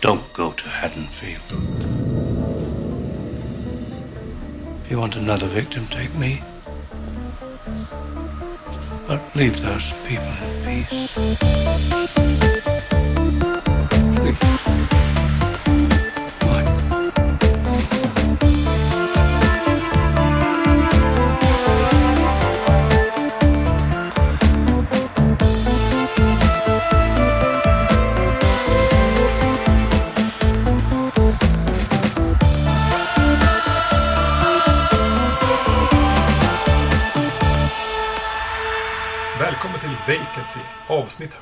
Don't go to Haddonfield. If you want another victim, take me. But leave those people in peace. Please.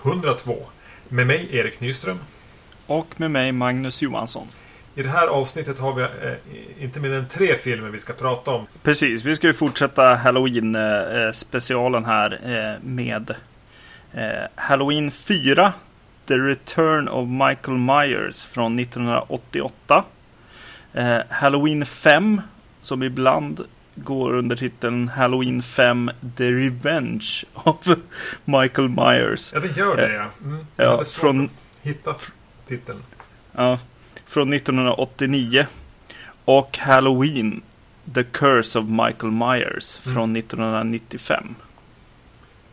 102. Med mig Erik Nyström. Och med mig Magnus Johansson. I det här avsnittet har vi eh, inte mer än tre filmer vi ska prata om. Precis, vi ska ju fortsätta Halloween-specialen här eh, med eh, Halloween 4 The Return of Michael Myers från 1988. Eh, Halloween 5 som ibland går under titeln Halloween 5 The Revenge of Michael Myers. Ja, det gör det ja. Mm. Ja, Jag svårt från- hitta titeln. Ja, från 1989. Och Halloween The Curse of Michael Myers från 1995.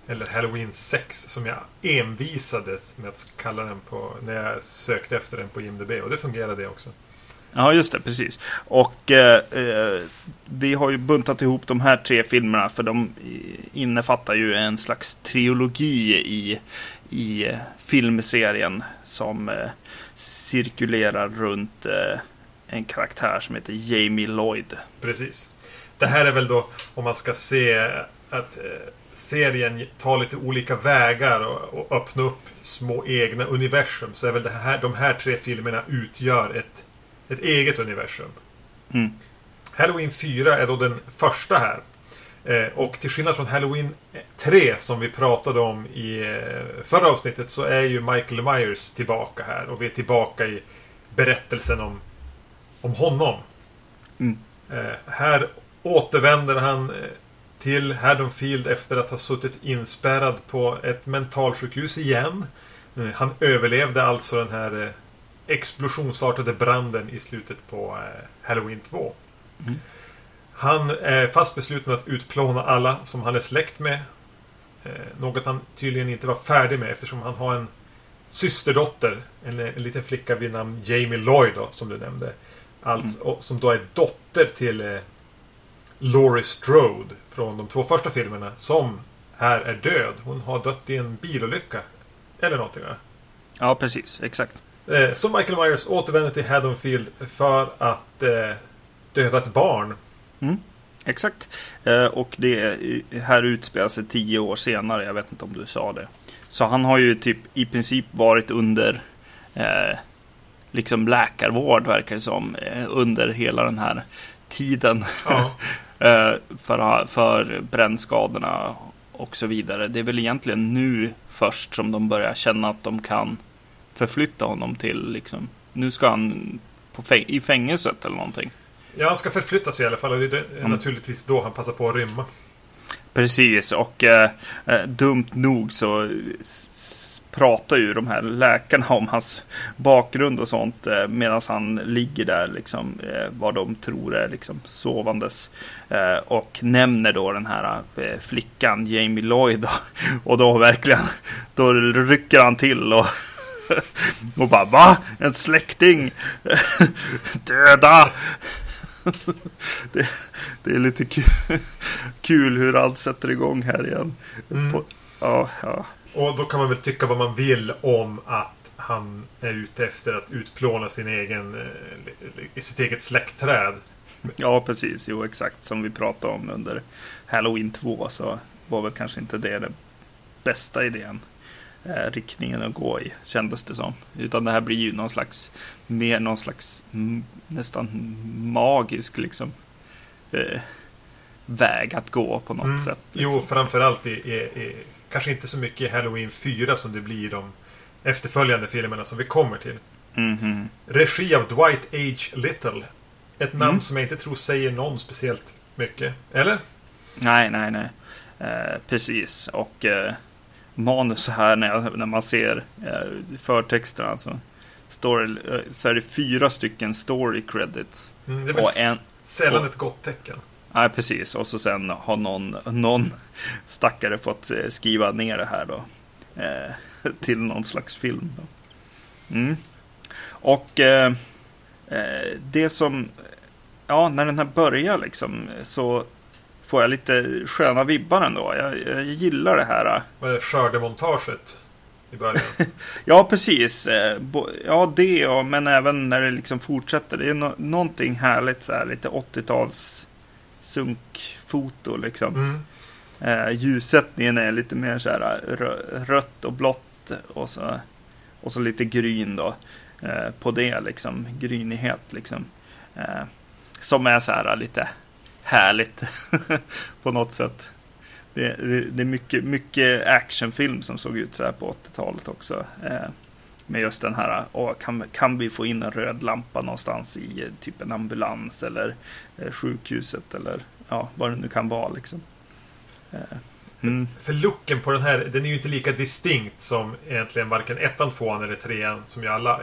Eller Halloween 6 som jag envisades med att kalla den på när jag sökte efter den på IMDB. Och det fungerade det också. Ja, just det, precis. Och eh, eh, vi har ju buntat ihop de här tre filmerna för de innefattar ju en slags trilogi i, i eh, filmserien som eh, cirkulerar runt eh, en karaktär som heter Jamie Lloyd. Precis. Det här är väl då om man ska se att eh, serien tar lite olika vägar och, och öppna upp små egna universum. Så är väl det här, de här tre filmerna utgör ett, ett eget universum. Mm. Halloween 4 är då den första här. Eh, och till skillnad från Halloween 3 som vi pratade om i eh, förra avsnittet så är ju Michael Myers tillbaka här. Och vi är tillbaka i berättelsen om, om honom. Mm. Eh, här återvänder han till Haddonfield efter att ha suttit inspärrad på ett mentalsjukhus igen. Han överlevde alltså den här explosionsartade branden i slutet på eh, Halloween 2. Mm. Han är fast besluten att utplåna alla som han är släkt med. Eh, något han tydligen inte var färdig med eftersom han har en systerdotter. En, en liten flicka vid namn Jamie Lloyd då, som du nämnde. Alltså, och, som då är dotter till eh, Laurie Strode från de två första filmerna. Som här är död. Hon har dött i en bilolycka. Eller någonting va? Ja, precis. Exakt. Eh, så Michael Myers återvänder till Haddonfield för att eh, döda ett barn. Exakt. Eh, och det här utspelar sig tio år senare. Jag vet inte om du sa det. Så han har ju typ i princip varit under eh, liksom läkarvård verkar det som. Eh, under hela den här tiden. Ja. eh, för, för brännskadorna och så vidare. Det är väl egentligen nu först som de börjar känna att de kan förflytta honom till liksom. Nu ska han fäng- i fängelset eller någonting. Ja, han ska förflyttas i alla fall och det är Mm. naturligtvis då han passar på att rymma. Precis, och eh, eh, dumt nog så pratar ju de här läkarna om hans bakgrund och sånt eh, medan han ligger där, liksom, eh, vad de tror är liksom, sovandes. Eh, och nämner då den här eh, flickan, Jamie Lloyd. Då, och då verkligen, då rycker han till och och bara va? En släkting? Döda! det, det är lite kul, kul hur allt sätter igång här igen. Mm. Ja, ja. Och då kan man väl tycka vad man vill om att han är ute efter att utplåna sin egen, eh, sitt eget släktträd. ja, precis. Jo, exakt som vi pratade om under Halloween 2 så var väl kanske inte det den bästa idén. Eh, riktningen att gå i, kändes det som. Utan det här blir ju någon slags, mer någon slags mm, nästan magisk liksom eh, väg att gå på något Mm. sätt. Jo, liksom. framförallt i, i, i, kanske inte så mycket i Halloween 4 som det blir i de efterföljande filmerna som vi kommer till. Mhm. Regi av Dwight H. Little. Ett namn Mm. som jag inte tror säger någon speciellt mycket. Eller? Nej, nej, nej. Eh, precis. Och eh, manus här när, jag, när man ser eh, förtexterna. Alltså, story, eh, så är det fyra stycken story credits. Mm, det är väl Och en- sällan och- ett gott tecken. Nej, precis. Och så sen har någon, någon stackare fått eh, skriva ner det här då. Eh, till någon slags film. Då. Mm. Och eh, eh, det som... Ja, när den här börjar liksom så får jag lite sköna vibbar ändå. Jag, jag gillar det här. Skördemontaget i början. Ja, precis. Eh, Ja, det ja, men även när det liksom fortsätter. Det är no- någonting härligt så här, lite 80-tals sunkfoto liksom. Mm. Eh, ljussättningen är lite mer så här rö- rött och blått och så, och så lite gryn då. Eh, på det liksom, grynighet liksom. Eh, som är så här lite härligt på något sätt. Det, det, det är mycket, mycket actionfilm som såg ut så här på 80-talet också. Eh, med just den här, åh, kan, kan vi få in en röd lampa någonstans i eh, typ en ambulans eller eh, sjukhuset eller ja, vad det nu kan vara liksom. Eh, mm, För looken på den här, den är ju inte lika distinkt som egentligen varken ettan, tvåan eller trean som ju alla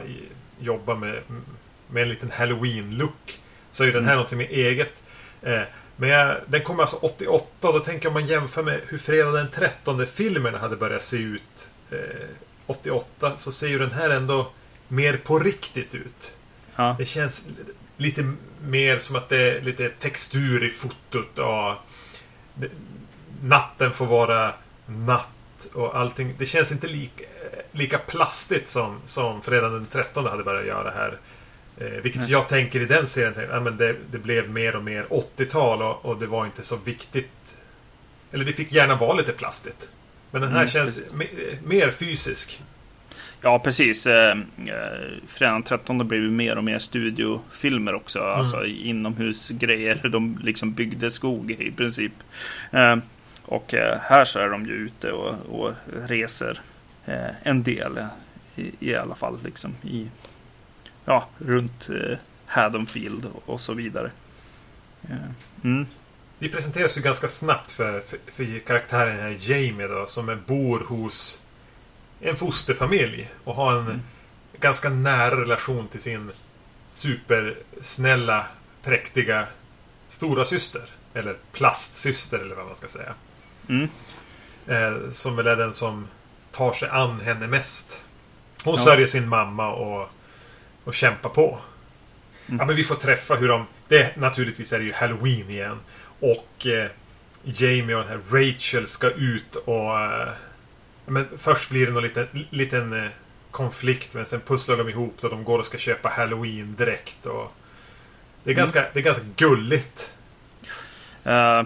jobbar med, med en liten halloween-look. Så är ju den här Mm. någonting med eget. Eh, men jag, den kommer alltså 88 och då tänker jag om man jämför med hur fredag den 13 filmen hade börjat se ut eh, 88 så ser ju den här ändå mer på riktigt ut. ja, Det känns lite mer som att det är lite textur i fotot och det, natten får vara natt och allting. Det känns inte lika, lika plastigt som, som fredagen den 13 hade börjat göra här. Eh, vilket Nej. jag tänker i den serien, tänker, ja, men det, det blev mer och mer 80-tal och, och det var inte så viktigt. Eller det fick gärna vara lite plastigt. Men den här Mm, känns me, mer fysisk. ja, precis. Eh, eh, Fredagen 13 blev ju mer och mer studiofilmer också. Mm. Alltså inomhusgrejer. De liksom byggde skog i princip. Eh, och eh, här så är de ju ute och, och reser eh, en del i, i alla fall. Liksom i, ja, runt eh, Haddonfield och, så vidare. Eh, mm. Vi presenteras ju ganska snabbt för, för, för karaktären här Jamie då, som är, bor hos en fosterfamilj och har en Mm. ganska nära relation till sin supersnälla, präktiga stora syster Eller plastsyster eller vad man ska säga. Mm. Eh, som väl är den som tar sig an henne mest. Hon Ja. sörjer sin mamma och, och kämpar på. Mm. Ja, men vi får träffa hur de... Det, naturligtvis är det ju Halloween igen. Och eh, Jamie och den här Rachel ska ut och... Eh, men först blir det någon liten, liten eh, konflikt men sen pusslar de ihop så de går och ska köpa Halloween-dräkt. Och det, är Mm. ganska, det är ganska gulligt. Eh,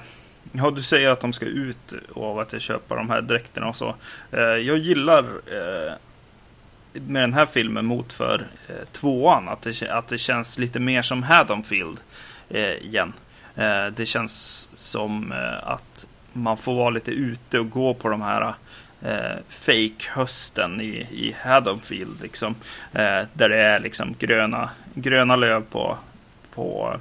ja, du säger att de ska ut och att köpa de här dräkterna och så. Eh, jag gillar med den här filmen mot för eh, tvåan att det, att det känns lite mer som Haddonfield eh, igen. Eh, det känns som eh, att man får vara lite ute och gå på de här eh, fake-hösten i, i Haddonfield. Liksom, eh, där det är liksom gröna, gröna löv på, på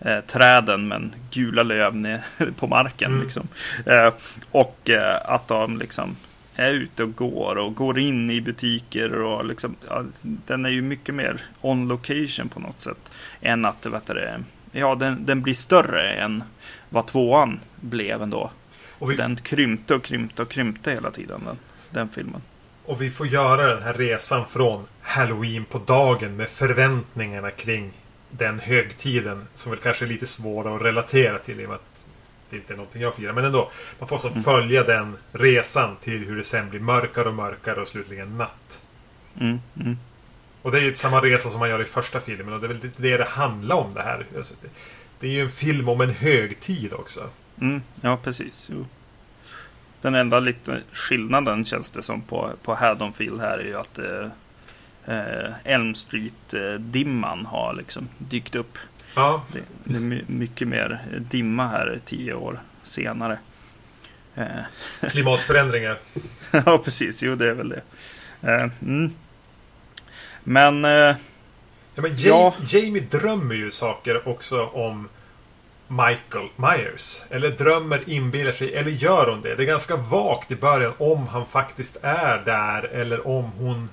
eh, träden men gula löv på marken. Mm. Liksom. Eh, och eh, att de liksom är ute och går och går in i butiker och liksom, ja, den är ju mycket mer on location på något sätt. Än att, vet du, ja den, den blir större än vad tvåan blev ändå. Och vi, Den krympte och krympte och krympte hela tiden den, den filmen. och vi får göra den här resan från Halloween på dagen med förväntningarna kring den högtiden. Som väl kanske är lite svåra att relatera till i och med att det inte är någonting jag firar. Men ändå. Man får så Mm. följa den resan till hur det sen blir mörkare och mörkare och slutligen natt. Mm, mm. Och det är ju samma resa som man gör i första filmen och det är väl det det handlar om det här. Alltså, det, är ju en film om en högtid också. Mm, ja, precis. Jo. Den enda lite skillnaden känns det som på, på Haddonfield här är ju att eh, eh, Elm Street-dimman har liksom dykt upp. Ja, Det, det är my, mycket mer dimma här tio år senare. Eh, klimatförändringar. ja, precis. Jo, det är väl det. Eh, mm. Men eh, Ja, men. Ja. Jamie drömmer ju saker också om Michael Myers. Eller drömmer, inbillar sig, eller gör hon det? Det är ganska vagt i början om han faktiskt är där eller om hon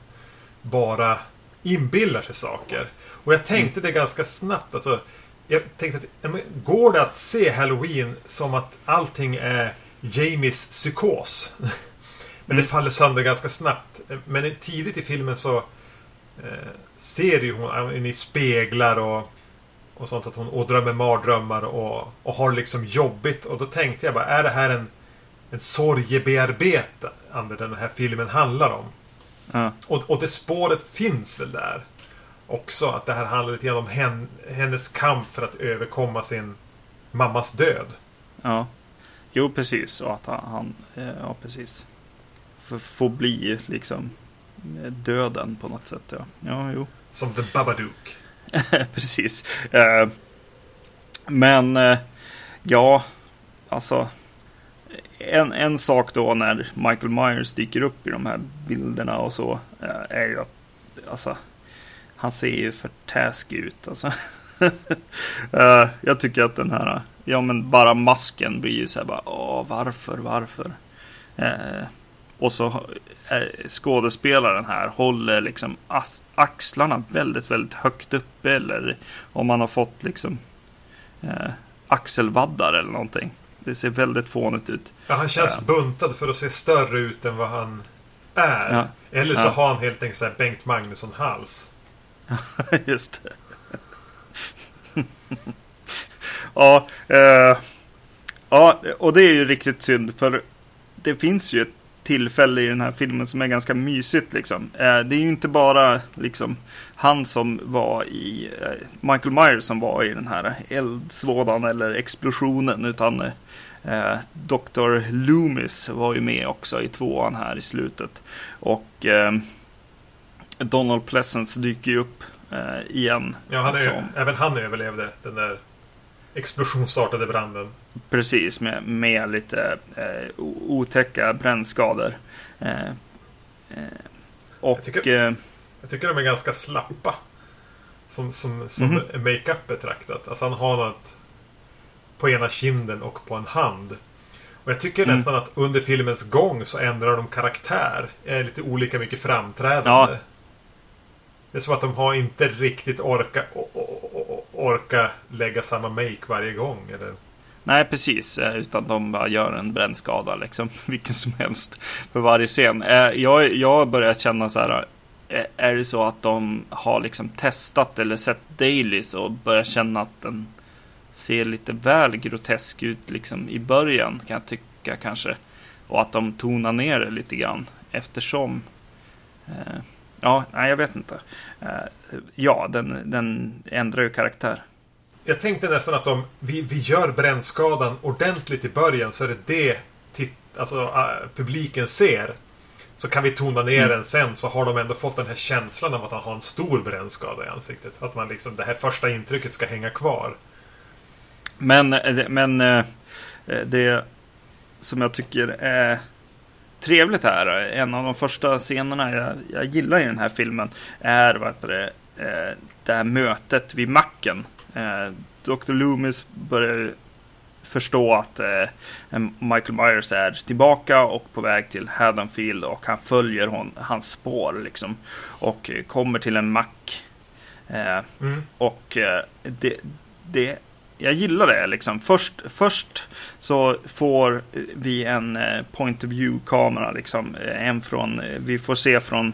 bara inbillar sig saker. Och jag tänkte det ganska snabbt. Alltså, jag tänkte att går det att se Halloween som att allting är Jamies psykos? Men det mm. faller sönder ganska snabbt. Men tidigt i filmen så eh, ser ju hon i speglar och, och sånt att hon och drömmer mardrömmar och, och har liksom jobbigt. Och då tänkte jag bara, är det här en, en sorgebearbetande den här filmen handlar om? Ja. Och, och det spåret finns väl där också. Att det här handlar lite grann om hen, hennes kamp för att överkomma sin mammas död. Ja. Jo, precis. Och att han, han ja precis. Får bli liksom döden på något sätt. Ja, ja jo. Som The Babadook. precis. Eh, men eh, ja, alltså. En, en sak då när Michael Myers dyker upp i de här bilderna och så eh, är ju att alltså, han ser ju för taskig ut. Alltså. uh, jag tycker att den här, ja men bara masken blir ju så här bara, åh varför, varför? Uh, och så är skådespelaren här håller liksom axlarna väldigt, väldigt högt uppe. Eller om man har fått liksom uh, axelvaddar eller någonting. Det ser väldigt fånigt ut. Ja, han känns buntad för att se större ut än vad han är. Ja. Eller så ja. har han helt enkelt så Bengt Magnusson-hals. Just det. ja, eh, ja, och det är ju riktigt synd. För det finns ju ett tillfälle i den här filmen som är ganska mysigt. Liksom. Eh, det är ju inte bara liksom, han som var i, eh, Michael Myers som var i den här eldsvådan eller explosionen. Utan eh, Dr. Loomis var ju med också i tvåan här i slutet. Och eh, Donald Pleasence dyker ju upp eh, igen. Ja, han är, som, även han överlevde den där explosionsartade branden. Precis, med, med lite eh, otäcka brännskador. Eh, eh och... Jag tycker, eh, jag tycker de är ganska slappa. Som, som, som mm -hmm. makeup betraktat. Alltså han har något på ena kinden och på en hand. Och jag tycker mm. nästan att under filmens gång så ändrar de karaktär. Är lite olika mycket framträdande. Ja. Det är som att de har inte riktigt orka, orka lägga samma make varje gång. Eller? Nej, precis. Eh, utan de bara gör en brännskada, liksom. Vilken som helst. För varje scen. Eh, jag, jag börjar känna så här. Eh, är det så att de har liksom testat eller sett dailies och börjar känna att den ser lite väl grotesk ut liksom i början kan jag tycka kanske. Och att de tonar ner det lite grann eftersom eh, Ja, nej, jag vet inte. Uh, ja, den, den ändrar ju karaktär. Jag tänkte nästan att om vi, vi gör brännskadan ordentligt i början så är det det titt, alltså, uh, publiken ser. Så kan vi tona ner mm. den sen så har de ändå fått den här känslan av att han har en stor brännskada i ansiktet. Att man liksom, det här första intrycket ska hänga kvar. Men, eh, men det som jag tycker är trevligt här. En av de första scenerna jag, jag gillar i den här filmen är vad det, eh, det här mötet vid macken. Eh, Dr. Loomis börjar förstå att eh, Michael Myers är tillbaka och på väg till Haddonfield och han följer hon, hans spår liksom. Och kommer till en mack. Mm. Och det, det jag gillar det liksom. Först, först så får vi en eh, point of view-kamera. Liksom. Eh, en från, eh, vi får se från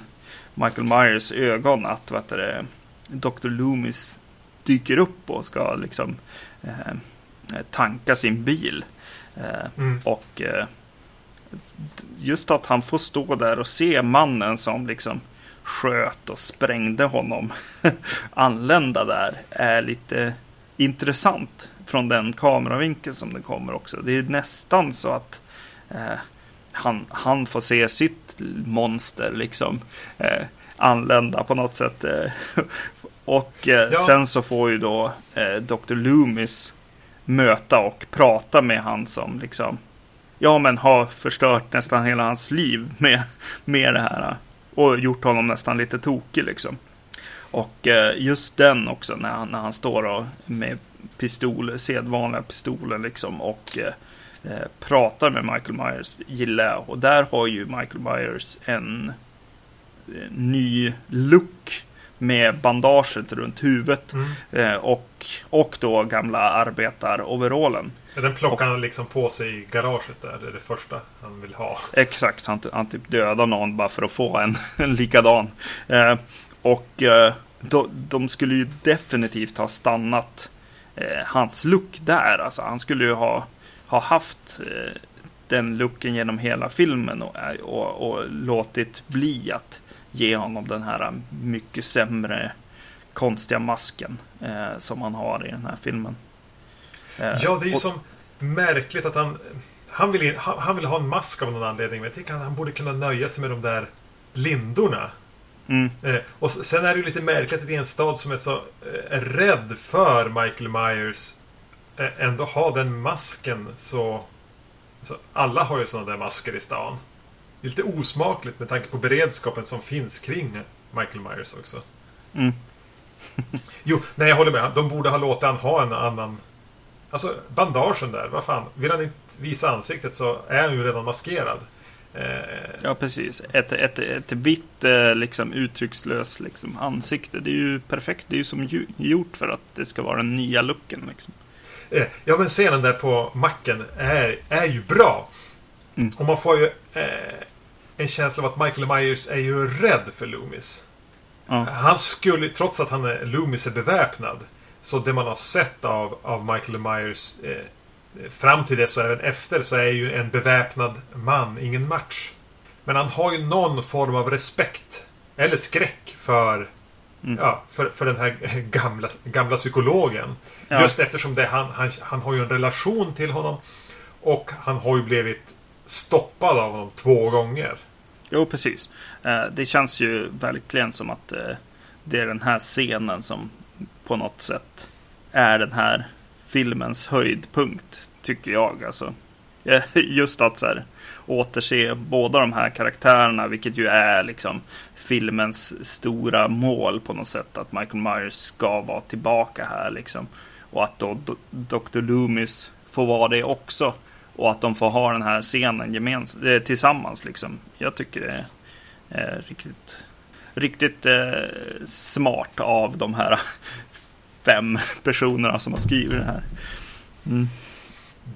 Michael Myers ögon att vad det, Dr. Loomis dyker upp och ska liksom eh, tanka sin bil. Eh, mm. Och eh, just att han får stå där och se mannen som liksom sköt och sprängde honom anlända där är lite intressant från den kameravinkeln som det kommer också. Det är nästan så att eh, han, han får se sitt monster liksom eh, anlända på något sätt. Eh, och eh, ja. sen så får ju då eh, Dr. Loomis möta och prata med han som liksom ja men har förstört nästan hela hans liv med, med det här och gjort honom nästan lite tokig liksom. Och eh, just den också när han, när han står och med pistol, sedvanliga pistoler liksom och eh, eh, pratar med Michael Myers gillar jag. Och där har ju Michael Myers en eh, ny look med bandaget runt huvudet Mm. eh, och, och då gamla arbetaroverallen. Den plockar han liksom på sig i garaget där. Det är det första han vill ha. Exakt, han, han typ dödar någon bara för att få en, en likadan. Eh, och eh, de, de skulle ju definitivt ha stannat eh, hans look där. Alltså, han skulle ju ha, ha haft eh, den looken genom hela filmen och, och, och låtit bli att ge honom den här mycket sämre konstiga masken som han har i den här filmen. Ja, det är ju och- som märkligt att han... Han vill, han, han vill ha en mask av någon anledning. Men jag tycker att han borde kunna nöja sig med de där lindorna. Mm, Eh, och sen är det ju lite märkligt att i en stad som är så eh, rädd för Michael Myers eh, ändå ha den masken så... så alla har ju sådana där masker i stan. Det är lite osmakligt med tanke på beredskapen som finns kring Michael Myers också. mm. Jo, nej jag håller med. De borde ha låtit han ha en annan... Alltså bandagen där, vad fan. Vill han inte visa ansiktet så är han ju redan maskerad. Eh, Ja, precis. Ett, ett, ett vitt, eh, liksom, uttryckslöst liksom, ansikte. Det är ju perfekt. Det är ju som gjort för att det ska vara den nya looken. Liksom. eh, ja, men scenen där på macken är, är ju bra. Mm. Och man får ju eh, en känsla av att Michael Myers är ju rädd för Loomis. Ja, Han skulle, trots att han är, Loomis är beväpnad, så det man har sett av, av Michael Myers eh, fram till dess och även efter så är ju en beväpnad man ingen match. Men han har ju någon form av respekt eller skräck för, Mm. ja, för, för den här gamla, gamla psykologen. Ja. Just eftersom det, han, han, han har ju en relation till honom och han har ju blivit stoppad av honom två gånger. Jo, precis. Eh, det känns ju verkligen som att eh, det är den här scenen som på något sätt är den här filmens höjdpunkt, tycker jag. Alltså. Eh, just att så här, återse båda de här karaktärerna, vilket ju är liksom filmens stora mål på något sätt. Att Michael Myers ska vara tillbaka här liksom. Och att då Dr. Loomis får vara det också. Och att de får ha den här scenen gemens- eh, tillsammans liksom. Jag tycker det är eh, riktigt, riktigt eh, smart av de här fem personerna som har skrivit det här. Mm.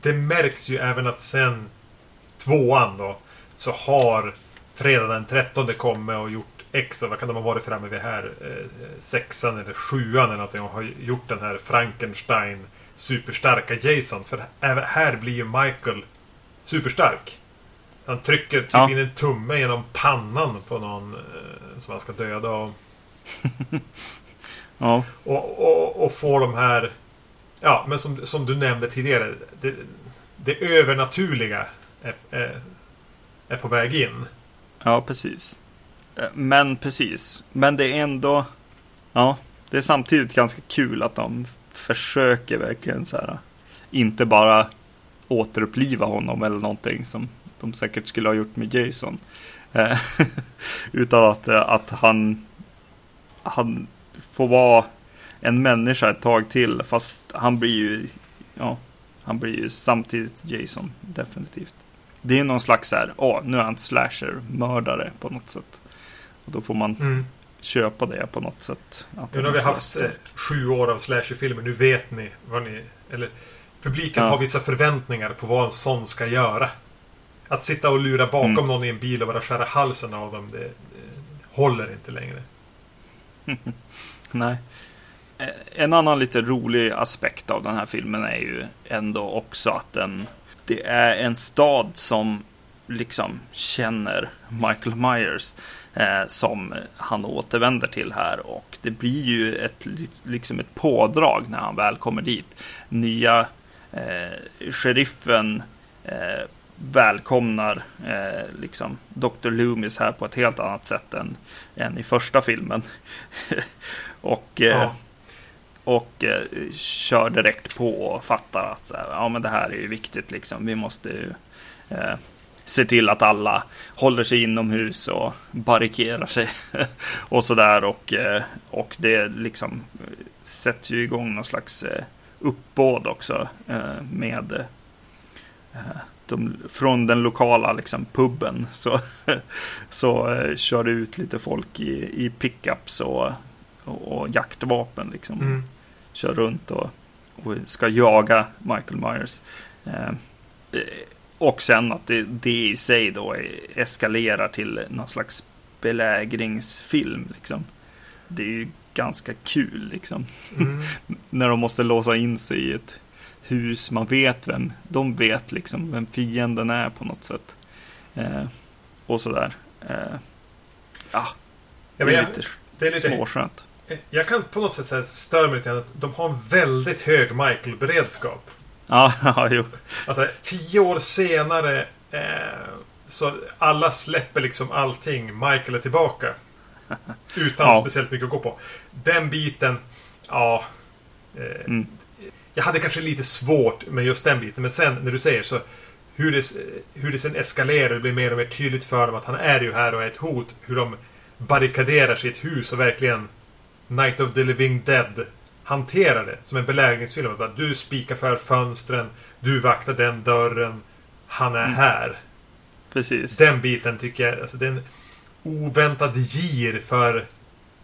Det märks ju även att sen tvåan då så har fredag den 13 kommit och gjort extra, vad kan de ha varit framme vid här? Eh, sexan eller sjuan eller någonting och har gjort den här Frankenstein superstarka Jason. För även här blir ju Michael superstark. Han trycker typ Ja. in en tumme genom pannan på någon eh, som han ska döda. Och, Ja, och, och, och får de här... Ja, men som, som du nämnde tidigare. Det, det övernaturliga är, är, är på väg in. ja, precis. Eh, Men precis. Men det är ändå... Ja, det är samtidigt ganska kul att de försöker verkligen så här. Inte bara återuppliva honom eller någonting som de säkert skulle ha gjort med Jason. Eh, Utan att, eh, att han, han får vara en människa ett tag till. Fast han blir ju, ja, han blir ju samtidigt Jason, definitivt. Det är någon slags så här, åh, nu är han slasher-mördare på något sätt. Och då får man Mm. köpa det på något sätt. Nu har vi haft eh, sju år av slasherfilmer. Nu vet ni vad ni... Eller publiken Ja. har vissa förväntningar på vad en sån ska göra. Att sitta och lura bakom Mm. någon i en bil och bara skära halsen av dem. Det, det håller inte längre. Nej. Eh, en annan lite rolig aspekt av den här filmen är ju ändå också att den, det är en stad som liksom känner Michael Myers eh, som han återvänder till här och det blir ju ett, liksom ett pådrag när han väl kommer dit. Nya eh, sheriffen eh, välkomnar eh, liksom Dr. Loomis här på ett helt annat sätt än, än i första filmen. och eh, Ja. och eh, kör direkt på och fattar att så här, ja, men det här är ju viktigt. Liksom. Vi måste ju eh, se till att alla håller sig inomhus och barrikerar sig och sådär. Och, eh, och det liksom sätter ju igång någon slags uppbåd också med de, från den lokala liksom, puben så, så eh, kör det ut lite folk i, i pickups och och, och jaktvapen liksom. Mm. Kör runt och, och ska jaga Michael Myers. Eh, och sen att det, det i sig då eskalerar till någon slags belägringsfilm. Liksom. Det är ju ganska kul liksom. Mm. När de måste låsa in sig i ett hus. Man vet vem, de vet liksom vem fienden är på något sätt. Eh, och sådär. Eh, ja, det är lite det är lite, småskönt. Jag kan på något sätt säga stör mig lite grann att de har en väldigt hög Michael-beredskap. Ja, ja, jo. Alltså tio år senare eh, så alla släpper liksom allting. Michael är tillbaka. Utan Ja. speciellt mycket att gå på. Den biten, ja. Eh, Mm. Jag hade kanske lite svårt med just den biten. Men sen när du säger så. Hur det, hur det sen eskalerar. Det blir mer och mer tydligt för dem att han är ju här och är ett hot. Hur de barrikaderar ett hus och verkligen Night of the Living Dead hanterar det som en belägringsfilm. Att Du spikar för fönstren. Du vaktar den dörren. Han är Mm. här. Precis. Den biten tycker jag, alltså det är en oväntad gir för,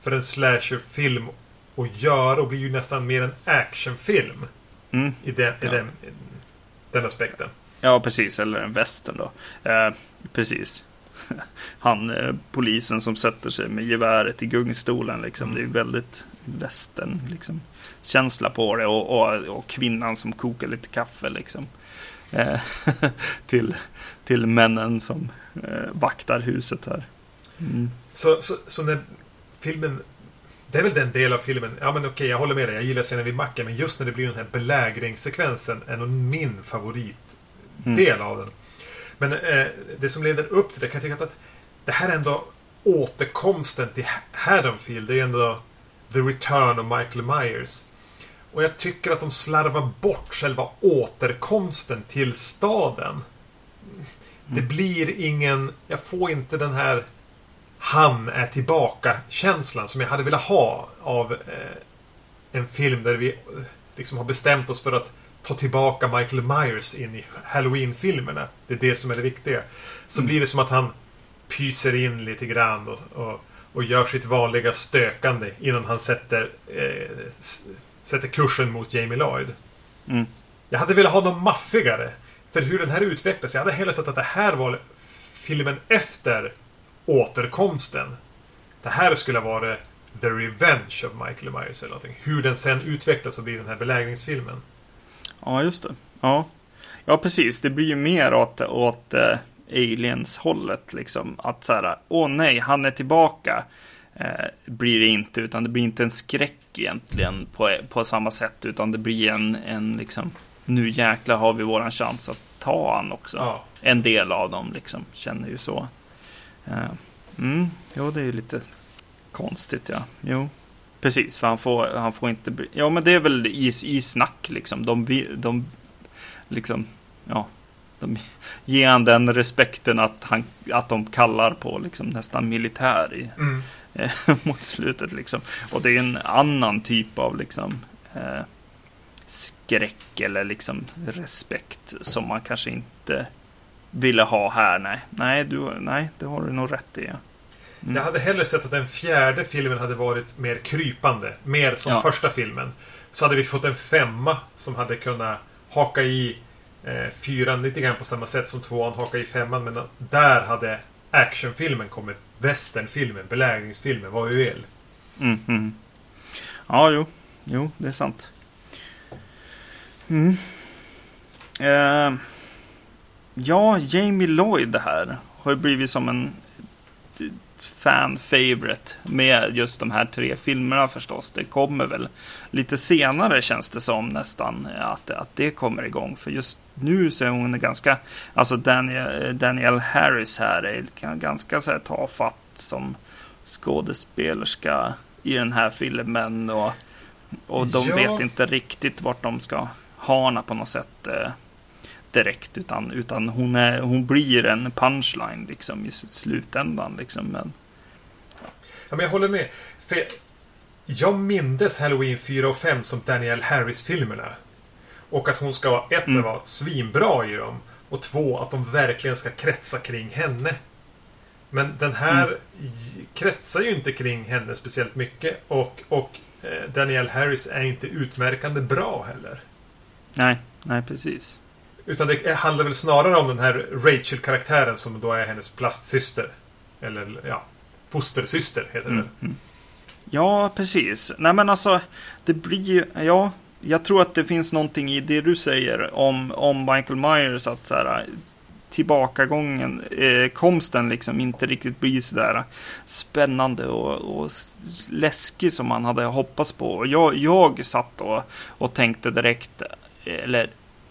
för en slasherfilm att göra och blir ju nästan mer en actionfilm Mm. i den, i Ja. den, den aspekten. Ja, precis. Eller en västern då. Eh, precis. Han, eh, polisen som sätter sig med geväret i gungstolen. Liksom. Mm. Det är ju väldigt västern liksom, känsla på det. Och, och, och kvinnan som kokar lite kaffe. Liksom. Eh, till, till männen som eh, vaktar huset här. Mm. Så, så, så när filmen... Det är väl den del av filmen, ja men okej jag håller med dig, jag gillar scenen vid macken men just när det blir den här belägringssekvensen är nog min favoritdel Mm. av den. Men eh, det som leder upp till det kan jag tycka att det här är ändå återkomsten till Haddonfield. Det är ändå The Return of Michael Myers. Och jag tycker att de slarvar bort själva återkomsten till staden. Det blir ingen... Jag får inte den här han är tillbaka-känslan som jag hade velat ha av eh, en film där vi eh, liksom har bestämt oss för att ta tillbaka Michael Myers in i Halloween-filmerna. Det är det som är det viktiga. Så Mm. blir det som att han pyser in lite grann och, och, och gör sitt vanliga stökande innan han sätter, eh, sätter kursen mot Jamie Lloyd. Mm. Jag hade velat ha något maffigare. För hur den här utvecklas. Jag hade hellre sett att det här var filmen efter återkomsten. Det här skulle vara The Revenge of Michael Myers eller någonting. Hur den sen utvecklas och blir den här belägringsfilmen. Ja, just det. Ja. ja, precis. Det blir ju mer åt, åt eh, aliens-hållet. Liksom. Att så här, åh nej, han är tillbaka. Eh, blir det inte, utan det blir inte en skräck egentligen på, på samma sätt. Utan det blir en, en liksom, nu jäklar har vi våran chans att ta han också. Ja. En del av dem liksom, känner ju så. Eh, mm, jo, det är ju lite konstigt, ja. Jo. Precis, för han får, han får inte. Ja, men det är väl i, i snack liksom. De, de liksom, ja. De ger han den respekten att, han, att de kallar på liksom nästan militär i, Mm. eh, mot slutet liksom. Och det är en annan typ av liksom eh, skräck eller liksom respekt som man kanske inte ville ha här. Nej, nej, du, nej det har du nog rätt i. Ja. Mm. Jag hade hellre sett att den fjärde filmen hade varit mer krypande. Mer som Ja. första filmen. Så hade vi fått en femma som hade kunnat haka i eh, fyran lite grann på samma sätt som tvåan hakar i femman. Men där hade actionfilmen kommit. Westernfilmen, belägringsfilmen, vad vi vill. Mm, mm. Ja, jo. Jo, det är sant. Mm. Eh, ja, Jamie Lloyd här har ju blivit som en fan favorite med just de här tre filmerna förstås. Det kommer väl lite senare känns det som nästan att, att det kommer igång. För just nu så är hon ganska, alltså Daniel, Daniel Harris här är ganska så här tafatt som skådespelerska i den här filmen. Och, och de Ja. vet inte riktigt vart de ska ha henne på något sätt eh, direkt. Utan, utan hon, är, hon blir en punchline liksom i slutändan. Liksom. Men, men jag håller med. För jag, mindes Halloween 4 och 5 som Danielle Harris-filmerna. Och att hon ska vara, ett, Mm. vara svinbra i dem. Och två, att de verkligen ska kretsa kring henne. Men den här j- kretsar ju inte kring henne speciellt mycket. Och, och eh, Danielle Harris är inte utmärkande bra heller. Nej, nej precis. Utan det handlar väl snarare om den här Rachel-karaktären som då är hennes plastsyster. Eller ja, fostersyster heter det Mm. Mm. Ja, precis. Nej, men alltså, det blir ju, ja, jag tror att det finns någonting i det du säger om, om Michael Myers, att så här, tillbakagången, eh, komsten liksom inte riktigt blir så där spännande och, och läskig som man hade hoppats på. Och Jag, jag satt och, och tänkte direkt, eller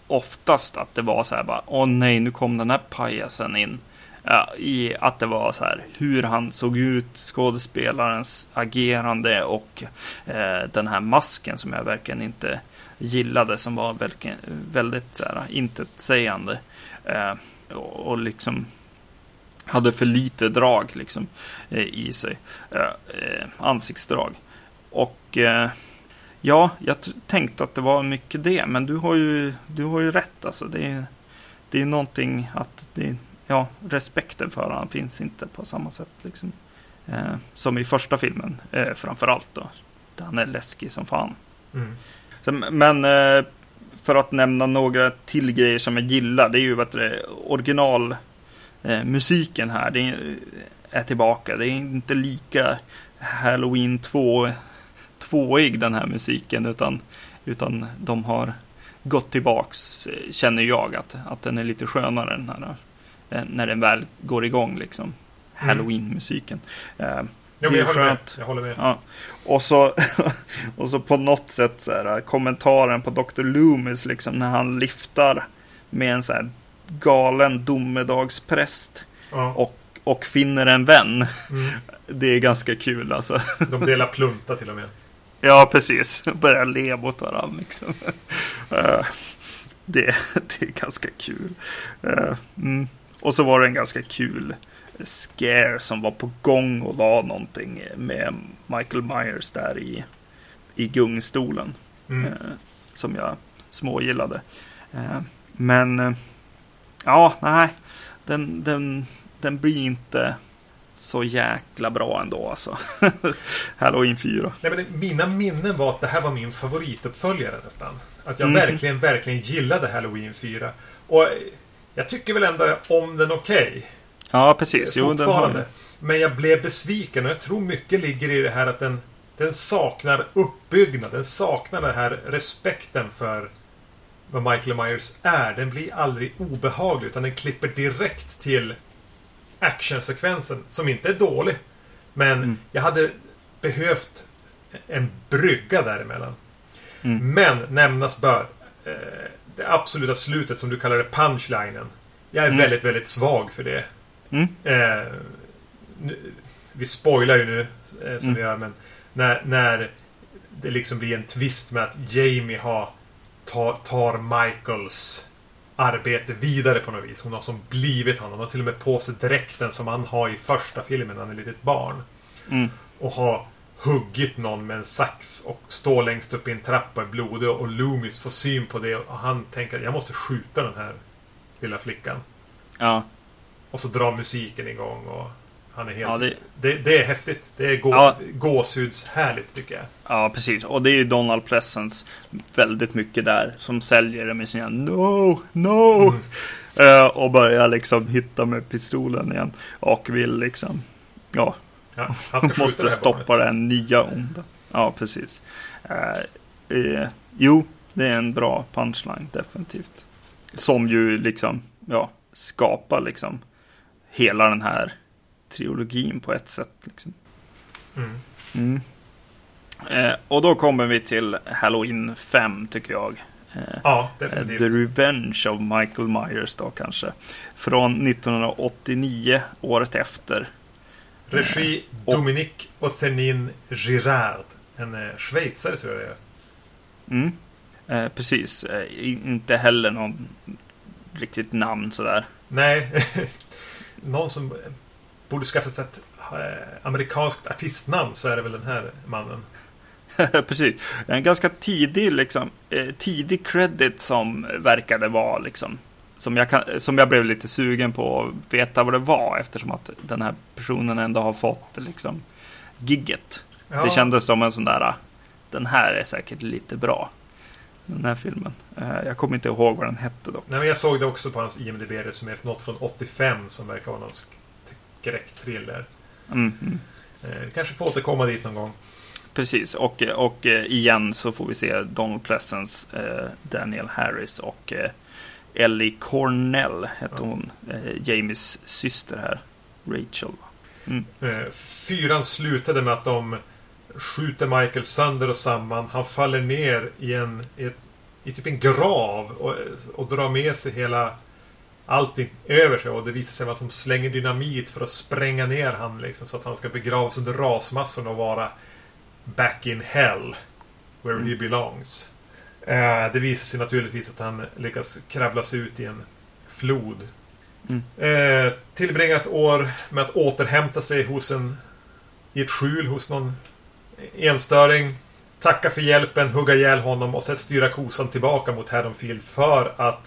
oftast att det var så här bara, åh nej, nu kom den här pajasen in. Ja, I att det var så här hur han såg ut, skådespelarens agerande och eh, den här masken som jag verkligen inte gillade som var väldigt så här, intetsägande. Eh, och, och liksom hade för lite drag liksom eh, i sig. Eh, eh, ansiktsdrag. Och eh, ja, jag tänkte att det var mycket det, men du har ju, du har ju rätt alltså. Det är, det är någonting att det, ja, respekten för honom finns inte på samma sätt liksom. Eh, som i första filmen, eh, framför allt då. Där han är läskig som fan. Mm. Så, men eh, för att nämna några till grejer som jag gillar. Det är ju vad det original eh, här. Det är, är tillbaka. Det är inte lika Halloween 2 tvåig den här musiken. Utan, utan de har gått tillbaks, eh, känner jag, att, att den är lite skönare den här, eh, när den väl går igång liksom. Halloween-musiken. Eh, är jag, håller med. jag håller med. Ja. Och, så, och så på något sätt så här, kommentaren på Dr. Loomis liksom när han lyftar med en så här galen domedagspräst Ja. och, och finner en vän. Mm. Det är ganska kul alltså. De delar plunta till och med. Ja, precis. Börjar le mot varandra liksom. Eh, det, det är ganska kul. Eh, mm. Och så var det en ganska kul scare som var på gång och var någonting med Michael Myers där i, i gungstolen. Mm. Eh, som jag smågillade. Eh, men eh, ja, nej. Den, den, den blir inte så jäkla bra ändå alltså. Halloween 4. Nej, men mina minnen var att det här var min favorituppföljare nästan. Att jag Mm. verkligen, verkligen gillade Halloween 4. Och jag tycker väl ändå om den okej. Ja, precis. Jo, den har. Men jag blev besviken och jag tror mycket ligger i det här att den, den saknar uppbyggnad. Den saknar den här respekten för vad Michael Myers är. Den blir aldrig obehaglig utan den klipper direkt till actionsekvensen som inte är dålig. Men Mm. jag hade behövt en brygga däremellan. Mm. Men nämnas bör eh, det absoluta slutet som du kallar det, punchlinen. Jag är Mm. väldigt, väldigt svag för det. Mm. Eh, nu, vi spoilar ju nu, eh, som Mm. vi gör, men när, när det liksom blir en twist med att Jamie har, tar, tar Michaels arbete vidare på något vis. Hon har som blivit honom. Hon har till och med på sig dräkten som han har i första filmen när han är litet barn. Mm. Och har huggit någon med en sax och står längst upp i en trappa är blodig och Loomis får syn på det och han tänker jag måste skjuta den här lilla flickan. Ja. Och så drar musiken igång och han är helt... Ja, det... det- Det, är häftigt. Det är gås... Ja. gåshudshärligt tycker jag. ja, precis. Och det är ju Donald Pleasence väldigt mycket där som säljer det med sina No, no. Mm. Eh, och börjar liksom hitta med pistolen igen. Och vill liksom, ja, Ja, han måste det stoppa barnet. den nya onda. Ja, precis. Eh, eh, jo, det är en bra punchline, definitivt. Som ju liksom, ja, skapar liksom hela den här trilogin på ett sätt. Liksom. Mm. Mm. Eh, och då kommer vi till Halloween 5, tycker jag. Eh, Ja, Eh, definitivt. The Revenge of Michael Myers då kanske. Från 1989, året efter. Regi Och- Dominique Othenin Girard. En eh, schweizare tror jag det är. Mm. Eh, precis, eh, inte heller någon riktigt namn sådär. Nej. Någon som borde skaffa sig ett eh, amerikanskt artistnamn så är det väl den här mannen. precis, en ganska tidig liksom, eh, tidig credit som verkade vara liksom som, jag kan, som jag blev lite sugen på att veta vad det var eftersom att den här personen ändå har fått liksom gigget. Ja. Det kändes som en sån där, den här är säkert lite bra. Den här filmen. Eh, Jag kommer inte ihåg vad den hette dock. Nej, men jag såg det också på hans IMDB som är något från 85 som verkar vara någon skräckthriller. Mm, mm. Kanske får återkomma dit någon gång. Precis, och, och eh, igen så får vi se Donald Pleasence, Daniel Harris och Ellie Cornell hette Ja. hon. Eh, Jamies syster här, Rachel. Mm. Eh, Fyran slutade med att de skjuter Michael sönder och samman. Han faller ner i en i, ett, i typ en grav och, och drar med sig hela allting över sig. Och det visar sig att de slänger dynamit för att spränga ner han liksom, så att han ska begravas under rasmassorna och vara back in hell. Where he belongs. Eh, det visar sig naturligtvis att han lyckas kravla sig ut i en flod. Mm. Eh, tillbringa ett år med att återhämta sig hos en i ett skjul hos någon enstöring. Tacka för hjälpen, hugga ihjäl honom och sen styra kosan tillbaka mot Haddonfield för att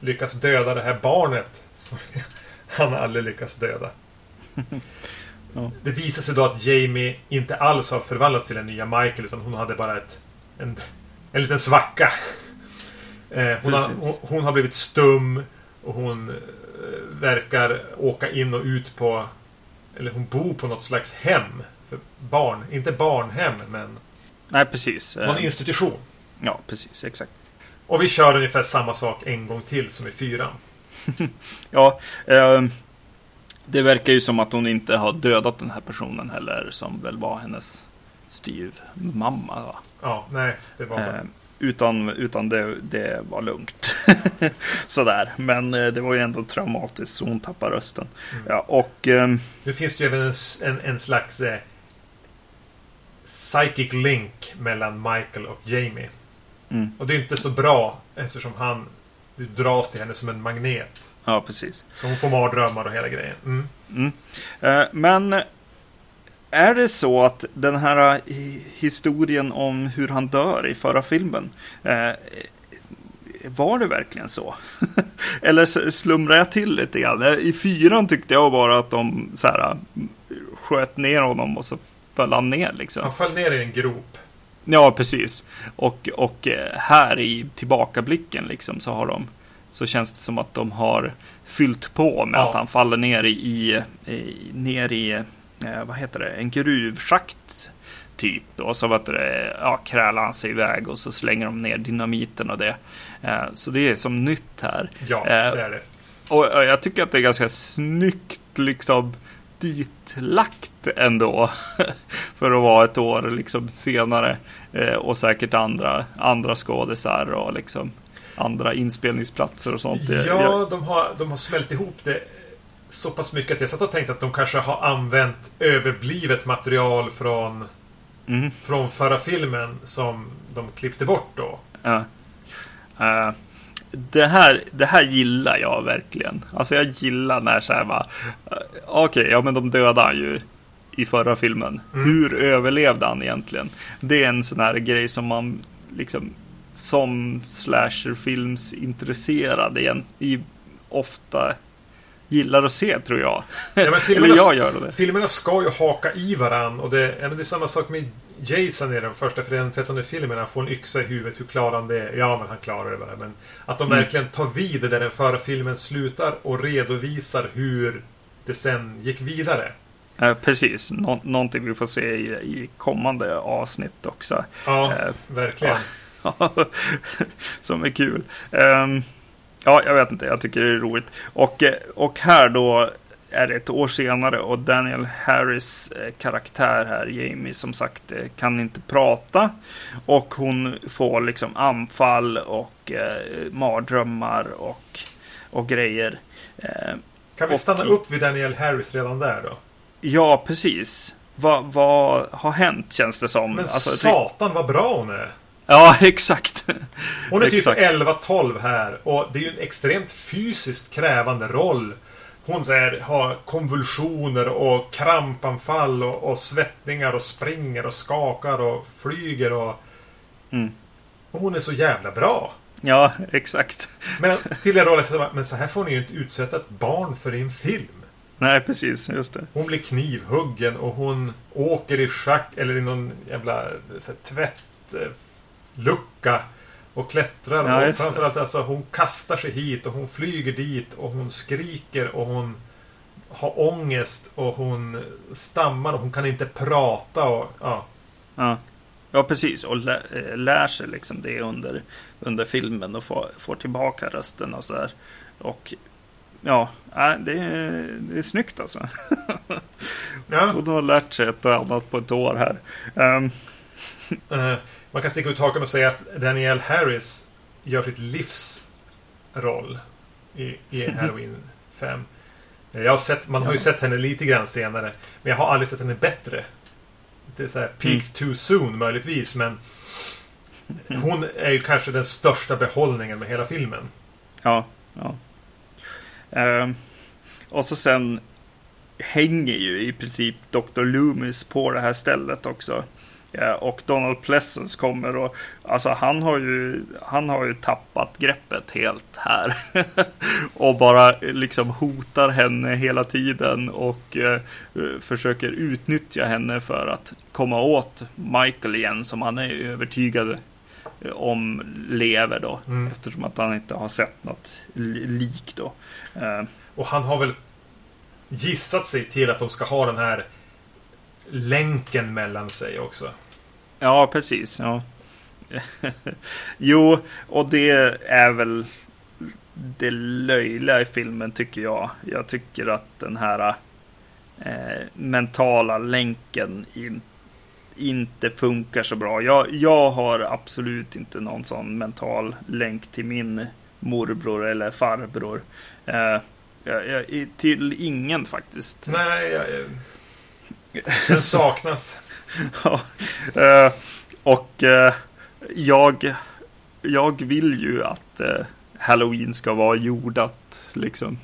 lyckas döda det här barnet som han aldrig lyckas döda. Ja. Det visar sig då att Jamie inte alls har förvandlats till den nya Michael utan hon hade bara ett, en, en liten svacka. Eh, hon, har, hon, har blivit stum och hon eh, verkar åka in och ut på... Eller hon bor på något slags hem för barn. Inte barnhem, men Nej, precis. Eh, någon institution. Ja, precis, exakt. Och vi kör ungefär samma sak en gång till som i fyran. Ja, eh, det verkar ju som att hon inte har dödat den här personen heller, som väl var hennes styvmamma. Va? Ja, nej, det var... Eh, utan utan det, det var lugnt. Sådär. Men eh, det var ju ändå traumatiskt, så hon tappar rösten. Mm. Ja, och... ehm, Nu finns det ju även en, en, en slags eh, psychic link mellan Michael och Jamie. mm, Och det är inte så bra eftersom han dras till henne som en magnet. ja, precis. Så hon får mardrömmar och hela grejen. Mm. Mm. Eh, men är det så att den här eh, historien om hur han dör i förra filmen, eh, var det verkligen så? Eller slumrar jag till lite grann? Eh, I fyran tyckte jag bara att de så här, sköt ner honom och så föll han ner liksom. Han föll ner i en grop. Ja, precis. Och, och eh, här i tillbakablicken liksom så har de så känns det som att de har fyllt på med Ja. att han faller ner i, i ner i eh, vad heter det, en gruvschakt typ. Och så vet du, ja, krälar han sig iväg och så slänger de ner dynamiten och det. Eh, så det är som nytt här. Ja, Eh, det är det. Och, och jag tycker att det är ganska snyggt liksom ditlagt ändå. För att vara ett år liksom senare. Eh, och säkert andra, andra skådisar och liksom andra inspelningsplatser och sånt. Ja, de har, de har smält ihop det så pass mycket att jag satt och tänkte att de kanske har använt överblivet material från, Mm, från förra filmen som de klippte bort då. ja. Eh, det, här, det här gillar jag verkligen. Alltså jag gillar när så här bara, eh, okej, ja men de dödade han ju i förra filmen. Mm. Hur överlevde han egentligen? Det är en sån här grej som man liksom som slasherfilms intresserad igen i ofta gillar att se tror jag. Ja, filmerna, Eller jag gör det. filmerna ska ju haka i varann och det, det är samma sak med Jason i den första, för den trettonde filmen. Han får en yxa i huvudet. Hur klarar han det? Ja, men han klarar det bara. Men att de Mm. verkligen tar vid där den förra filmen slutar och redovisar hur det sen gick vidare. Eh, precis, Nå- någonting vi får se i, i kommande avsnitt också. Ja, Eh, verkligen. som är kul. Ehm, ja, jag vet inte, jag tycker det är roligt. Och, eh, och här då är det ett år senare och Daniel Harris eh, karaktär här, Jamie, som sagt eh, kan inte prata. Och hon får liksom anfall och eh, mardrömmar och, och grejer. Eh, Kan vi och- stanna upp vid Daniel Harris redan där då? ja, precis. Vad, vad har hänt känns det som? Men Alltså, satan vad bra hon är! Ja, exakt. Hon är typ Exakt. 11-12 här och det är ju en extremt fysiskt krävande roll. Hon här, har konvulsioner och krampanfall och, och svettningar och springer och skakar och flyger och... Mm. och hon är så jävla bra. Ja, exakt. Men till en roll, men så här får ni ju inte utsätta ett barn för en film. Nej, precis. Just det. Hon blir knivhuggen och hon åker i schack eller i någon jävla här, tvättlucka. Och klättrar. Ja, och framförallt alltså hon kastar sig hit och hon flyger dit och hon skriker och hon har ångest och hon stammar och hon kan inte prata och ja. Ja, ja precis. Och lä, eh, lär sig liksom det under, under filmen och får, får tillbaka rösten och så där. Och ja, nej, det är, det är snyggt alltså. ja. Hon har lärt sig ett och annat på ett år här. Ehm, Eh, man kan sticka ut hakan och säga att Danielle Harris gör sitt livs roll i, i Halloween 5. Eh, Jag har sett, man har ju sett henne lite grann senare. Men jag har aldrig sett henne bättre. Det är så här peaked Mm. too soon möjligtvis, men hon är ju kanske den största behållningen med hela filmen. Ja, ja. Ehm, och så sen hänger ju i princip Dr. Loomis på det här stället också. Ja, och Donald Pleasence kommer och alltså han har ju, han har ju tappat greppet helt här. och bara liksom hotar henne hela tiden och eh, försöker utnyttja henne för att komma åt Michael igen som han är övertygad om lever då. Mm. Eftersom att han inte har sett något li- lik då. Eh, Och han har väl gissat sig till att de ska ha den här länken mellan sig också ja, precis. Ja. jo, och det är väl det löjliga i filmen tycker jag. Jag tycker att den här eh, mentala länken in, inte funkar så bra. Jag, jag har absolut inte någon sån mental länk till min morbror eller farbror. Eh, jag, jag, till ingen faktiskt. Nej, jag, jag, den saknas. Ja, eh, och eh, jag, jag vill ju att eh, Halloween ska vara jordat liksom.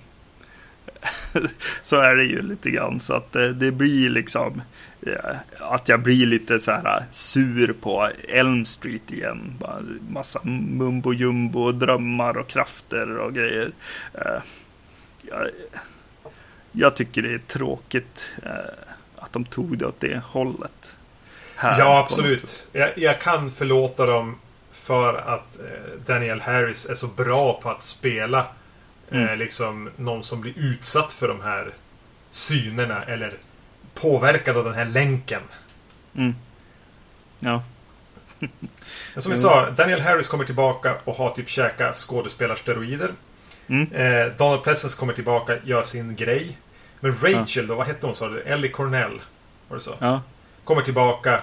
så är det ju lite grann så att eh, det blir liksom eh, att jag blir lite så här eh, sur på Elm Street igen. Bara massa mumbo jumbo, drömmar och krafter och grejer. Jag, jag tycker det är tråkigt eh, att de tog det åt det hållet här Ja, absolut. Jag, jag kan förlåta dem för att eh, Daniel Harris är så bra på att spela eh, Mm. liksom någon som blir utsatt för de här synerna eller påverkad av den här länken. Mm. Ja. Men som vi sa, Daniel Harris kommer tillbaka och har typ käkat skådespelarsteroider. Mm. Eh, Donald Pleasence kommer tillbaka, gör sin grej. Men Rachel då, vad hette hon sa du? Ellie Cornell? Var det så? Ja. Kommer tillbaka.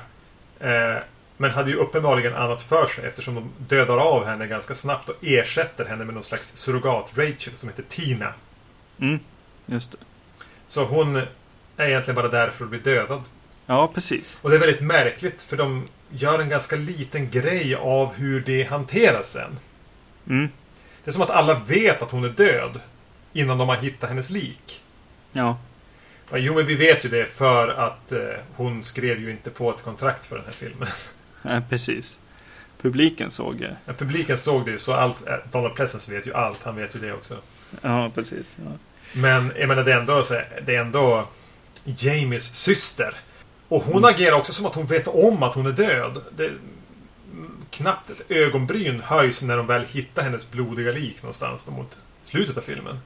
Eh, men hade ju uppenbarligen annat för sig eftersom de dödar av henne ganska snabbt och ersätter henne med någon slags surrogat-Rachel som heter Tina. Mm. Just det. Så hon är egentligen bara där för att bli dödad. Ja, precis. Och det är väldigt märkligt för de gör en ganska liten grej av hur det hanteras sen. Mm. Det är som att alla vet att hon är död innan de har hittat hennes lik. Ja. Ja, Jo, men vi vet ju det för att eh, hon skrev ju inte på ett kontrakt för den här filmen. ja, precis. Publiken såg det. Men publiken såg det ju, så allt, eh, Donald Pleasence vet ju allt. Han vet ju det också. Ja, precis. Ja. Men jag menar, det är ändå, så det är ändå Jamies syster. Och hon Mm. agerar också som att hon vet om att hon är död. Det, knappt ett ögonbryn höjs när de väl hittar hennes blodiga lik någonstans mot slutet av filmen.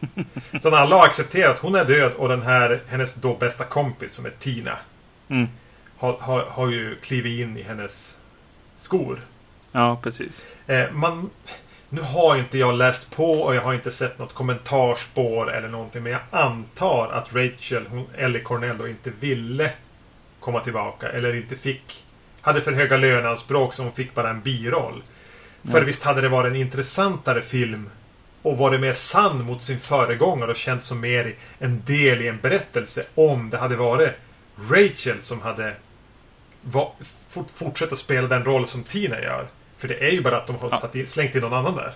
Utan alla har accepterat att hon är död och den här, hennes då bästa kompis som är Tina Mm. har, har, har ju klivit in i hennes skor. ja, precis. Eh, man, nu har inte jag läst på och jag har inte sett något kommentarspår eller någonting. Men jag antar att Rachel, hon, Ellie Cornell, då inte ville komma tillbaka. Eller inte fick... Hade för höga löneanspråk så hon fick bara en biroll. För visst hade det varit en intressantare film och varit mer sann mot sin föregångare och känts som mer en del i en berättelse om det hade varit Rachel som hade va, fort, fortsätta spela den roll som Tina gör. För det är ju bara att de har Ja. in, slängt in någon annan där.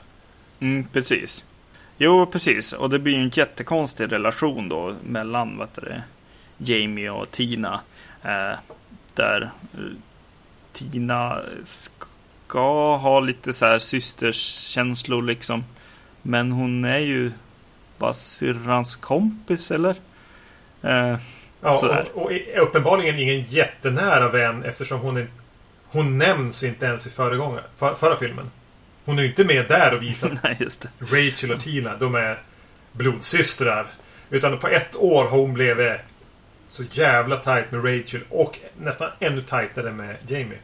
Mm, precis. Jo, precis. Och det blir ju en jättekonstig relation då mellan vad det, Jamie och Tina. Eh, där eh, Tina sk- ska ha lite så här systerskänslor liksom. Men hon är ju bara syrrans kompis eller? Eh, ja, och, och, uppenbarligen ingen jättenära vän eftersom hon, är, hon nämns inte ens i för, förra filmen. Hon är ju inte med där och visar Nej, just det. Rachel och Tina, de är blodsystrar. Utan på ett år har hon blivit så jävla tight med Rachel och nästan ännu tightare med Jamie.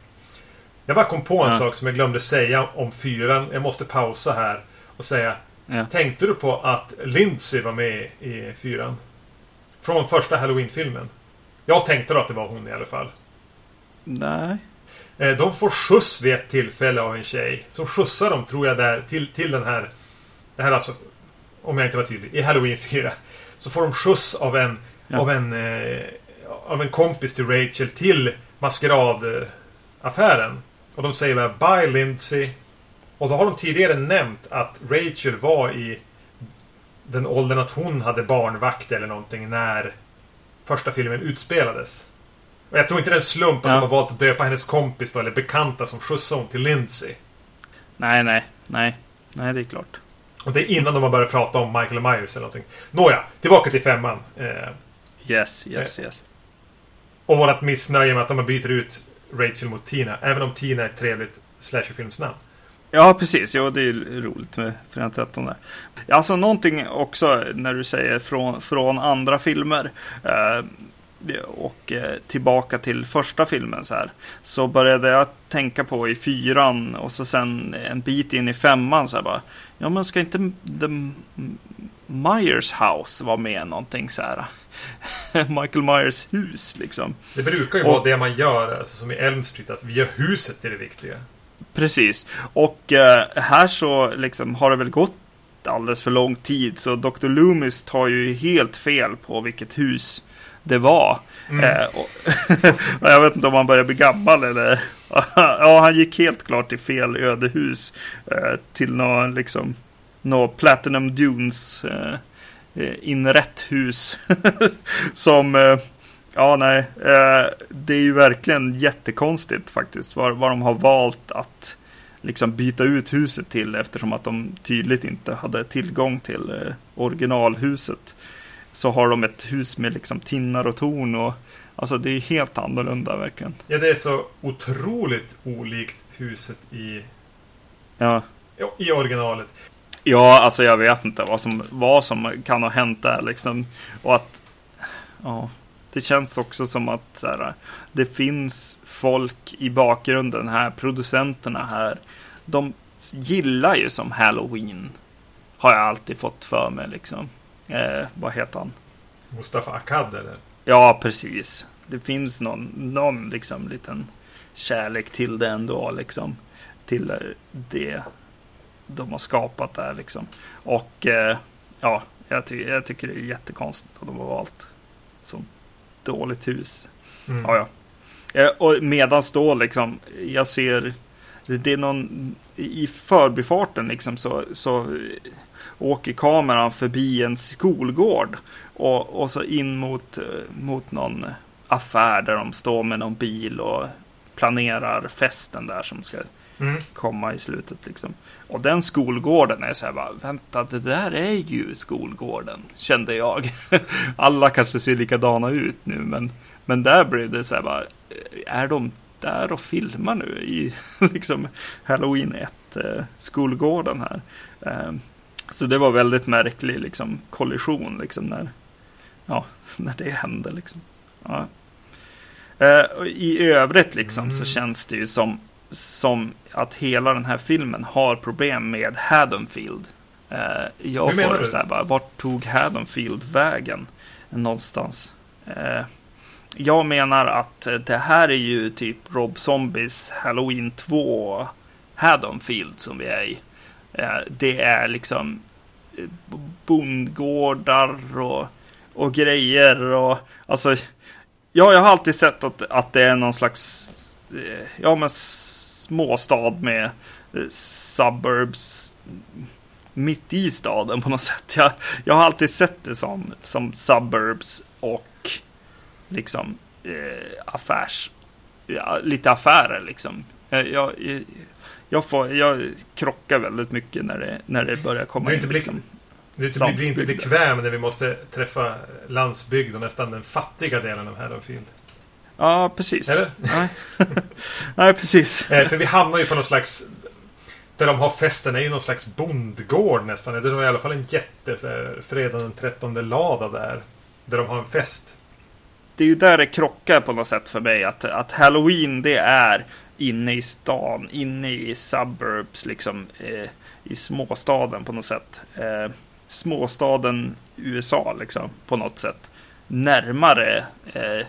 Jag bara kom på en ja. sak som jag glömde säga om fyran. Jag måste pausa här och säga. Ja. Tänkte du på att Lindsay var med i fyran? Från första Halloween-filmen. Jag tänkte då att det var hon i alla fall. Nej. Eh, de får skjuts vid ett tillfälle av en tjej. Som skjutsar dem, tror jag, där till, till den här... Det här alltså... Om jag inte var tydlig. I Halloween 4. Så får de skjuts av en... Ja. Av en... Eh, av en kompis till Rachel till maskeradaffären. Och de säger bara Bye Lindsay. Och då har de tidigare nämnt att Rachel var i den åldern att hon hade barnvakt eller någonting när första filmen utspelades. Och jag tror inte det är en slump att ja. de har valt att döpa hennes kompis då, eller bekanta som skjutsade hon till Lindsay. Nej, nej, nej. Nej, det är klart. Och det är innan de har börjat prata om Michael Myers eller någonting. Nåja, tillbaka till femman. Eh, yes, yes, eh, yes. Och vårat missnöje med att de byter ut Rachel mot Tina. Även om Tina är ett trevligt slasherfilmsnamn. Ja, precis. Jo, det är roligt med Fredag 13 där. Alltså någonting också när du säger från, från andra filmer. Eh, och eh, tillbaka till första filmen så här. Så började jag tänka på i fyran och så sen en bit in i femman så här bara. Ja men ska inte The Myers House vara med någonting så här? Michael Myers hus liksom. Det brukar ju och, vara det man gör, alltså, som i Elm Street, att vi gör huset till det viktiga. Precis. Och eh, här så liksom har det väl gått alldeles för lång tid. Så Dr. Loomis tar ju helt fel på vilket hus det var. Mm. Eh, och, jag vet inte om han börjar bli gammal eller... ja, han gick helt klart till fel ödehus. Eh, till något liksom... Något Platinum Dunes eh, eh inrätt hus. som... Ja, nej. Eh, det är ju verkligen jättekonstigt faktiskt. Vad, vad de har valt att liksom byta ut huset till eftersom att de tydligt inte hade tillgång till eh, originalhuset så har de ett hus med liksom tinnar och torn och alltså det är helt annorlunda verkligen. Ja, det är så otroligt olikt huset i Ja. I originalet. Ja, alltså jag vet inte vad som, vad som kan ha hänt där liksom. Och att, ja, det känns också som att så här, det finns folk i bakgrunden här, producenterna här. De gillar ju som Halloween. Har jag alltid fått för mig liksom. Eh, vad heter han? Mustafa Akkad eller? Ja, precis. Det finns någon, någon liksom liten kärlek till det ändå liksom. Till eh, det de har skapat där liksom. Och eh, ja, jag, ty jag, tycker det är jättekonstigt att de har valt så dåligt hus. Mm. Ja, ja. Eh, och medans då liksom, jag ser det är någon i förbifarten liksom så, så åker kameran förbi en skolgård och, och så in mot, eh, mot någon affär där de står med någon bil och planerar festen där som ska mm. komma i slutet. Liksom. Och den skolgården är så här bara, vänta, det där är ju skolgården, kände jag. Alla kanske ser likadana ut nu, men, men där blev det så här bara, är de där och filmar nu i liksom Halloween 1 eh, skolgården här. Eh, så det var väldigt märklig liksom, kollision liksom, när, ja, när det hände. Liksom. Ja. Eh, I övrigt liksom, mm. så känns det ju som, som att hela den här filmen har problem med Haddonfield. Eh, jag Hur får så här, bara, vart tog Haddonfield vägen någonstans? Eh, jag menar att det här är ju typ Rob Zombies Halloween 2 Haddonfield som vi är i. Eh, det är liksom eh, bondgårdar och, och grejer och alltså. Ja, jag har alltid sett att, att det är någon slags eh, ja, men småstad med suburbs mitt i staden på något sätt. Jag, jag har alltid sett det som, som suburbs och liksom eh, affärs, ja, lite affärer liksom. Jag, jag, jag, får, jag krockar väldigt mycket när det, när det börjar komma in. inte Liksom. Du blir inte Landsbygden. bekväm när vi måste träffa landsbygd och nästan den fattiga delen av Haddonfield. Ja, precis. Eller? Nej. Nej, precis. Eh, för vi hamnar ju på någon slags... Där de har festen är ju någon slags bondgård nästan. Det är i alla fall en jätte... Så här, fredagen den 13 lada där. Där de har en fest. Det är ju där det krockar på något sätt för mig. Att, att Halloween det är inne i stan, inne i suburbs, liksom eh, i småstaden på något sätt. Eh, småstaden USA, liksom på något sätt. Närmare eh,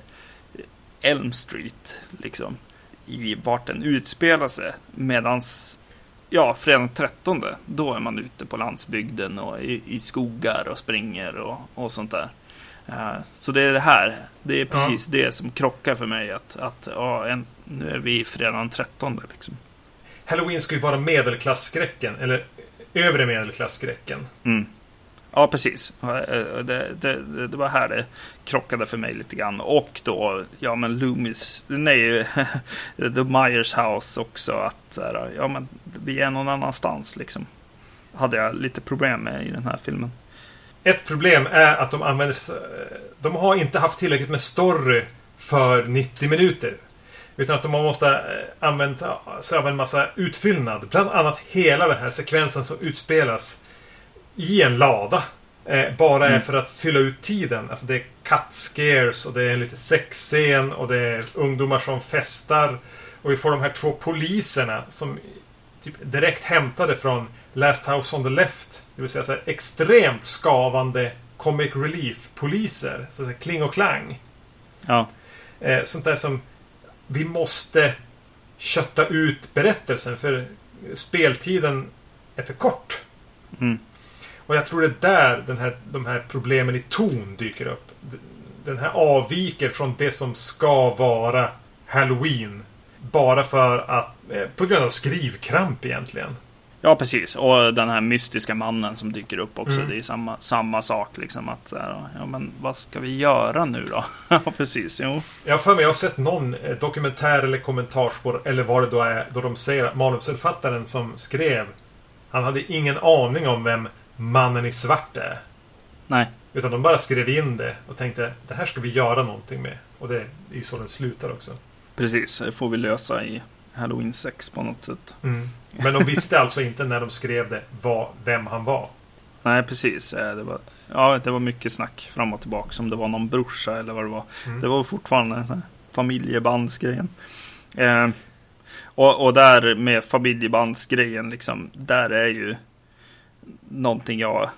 Elm Street, liksom. I vart den utspelar sig. Medans, ja, fredag den 13, då är man ute på landsbygden och i, i skogar och springer och, och sånt där. Eh, Så det är det här. Det är precis det som krockar för mig. Att, att ja, en, nu är vi fredag den 13 liksom. Halloween ska ju vara medelklassskräcken. Eller övre medelklassskräcken. Mm. Ja, precis. Eh, eh, det, det, det, det var här det krockade för mig lite grann. Och då, ja men Loomis, nej, The Myers House också. Att ja men vi är någon annanstans liksom. Hade jag lite problem med i den här filmen. Ett problem är att de använder... De har inte haft tillräckligt med story för 90 minuter. Utan att de måste eh, använda sig av en massa utfyllnad. Bland annat hela den här sekvensen som utspelas i en lada. Eh, bara är Mm. för att fylla ut tiden. Alltså det är cut scares och det är lite sexscen och det är ungdomar som festar. Och vi får de här två poliserna som typ direkt hämtade från Last House on the Left. Det vill säga så extremt skavande comic relief-poliser. Så här kling och klang. Ja, Eh, sånt där som vi måste kötta ut berättelsen för speltiden är för kort. Mm. Och jag tror det är där den här, de här problemen i ton dyker upp. Den här avviker från det som ska vara Halloween. Bara för att, eh, på grund av skrivkramp egentligen. Ja, precis. Och den här mystiska mannen som dyker upp också. Mm. Det är samma, samma sak. Liksom att, här, ja, men vad ska vi göra nu då? Ja, precis. Jo. Jag har för mig jag har sett någon eh, dokumentär eller kommentarspår eller vad det då är då de säger att manusförfattaren som skrev han hade ingen aning om vem mannen i svart är. Nej, Utan de bara skrev in det och tänkte det här ska vi göra någonting med. Och det är ju så den slutar också. precis. Det får vi lösa i Halloween 6 på något sätt. Men de visste alltså inte när de skrev det vad, vem han var. Nej, precis. Det var, ja, det var mycket snack fram och tillbaka. Om det var någon brorsa eller vad det var. Mm. Det var fortfarande familjebandsgrejen. Eh, och, och där med familjebandsgrejen, liksom, där är ju någonting jag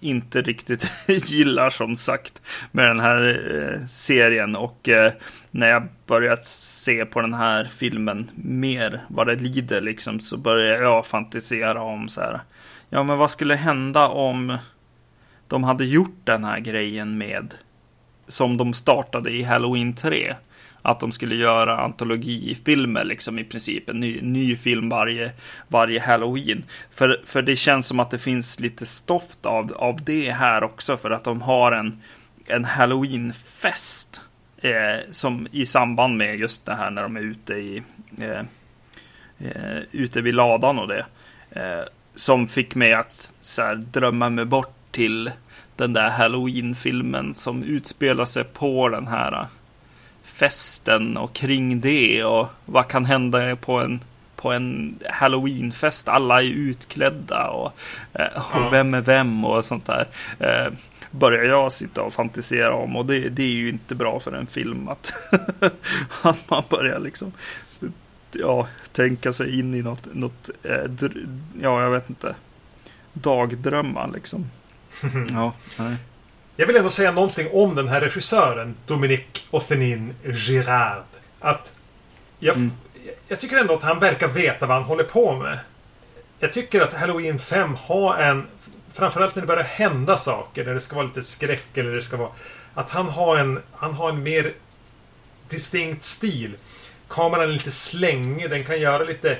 inte riktigt gillar som sagt med den här eh, serien. Och eh, när jag börjat se på den här filmen mer vad det lider liksom så börjar jag fantisera om så här. Ja, men vad skulle hända om de hade gjort den här grejen med som de startade i Halloween 3. Att de skulle göra antologifilmer liksom i princip. En ny, ny film varje, varje Halloween. För, för det känns som att det finns lite stoft av, av det här också. För att de har en, en Halloween-fest. Eh, som i samband med just det här när de är ute i eh, eh, ute vid ladan och det. Eh, som fick mig att så här, drömma mig bort till den där Halloween-filmen som utspelar sig på den här festen och kring det och vad kan hända på en på en Halloween-fest. Alla är utklädda och, eh, och vem är vem och sånt där. Eh, börjar jag sitta och fantisera om och det, det är ju inte bra för en film att, att man börjar liksom ja, tänka sig in i något, något eh, ja, jag vet inte, dagdrömmar liksom. Ja, nej. Jag vill ändå säga någonting om den här regissören, Dominique Othenin Girard. Att jag, Mm. jag tycker ändå att han verkar veta vad han håller på med. Jag tycker att Halloween 5 har en... Framförallt när det börjar hända saker, när det ska vara lite skräck eller det ska vara... Att han har en, han har en mer distinkt stil. Kameran är lite slängig, den kan göra lite...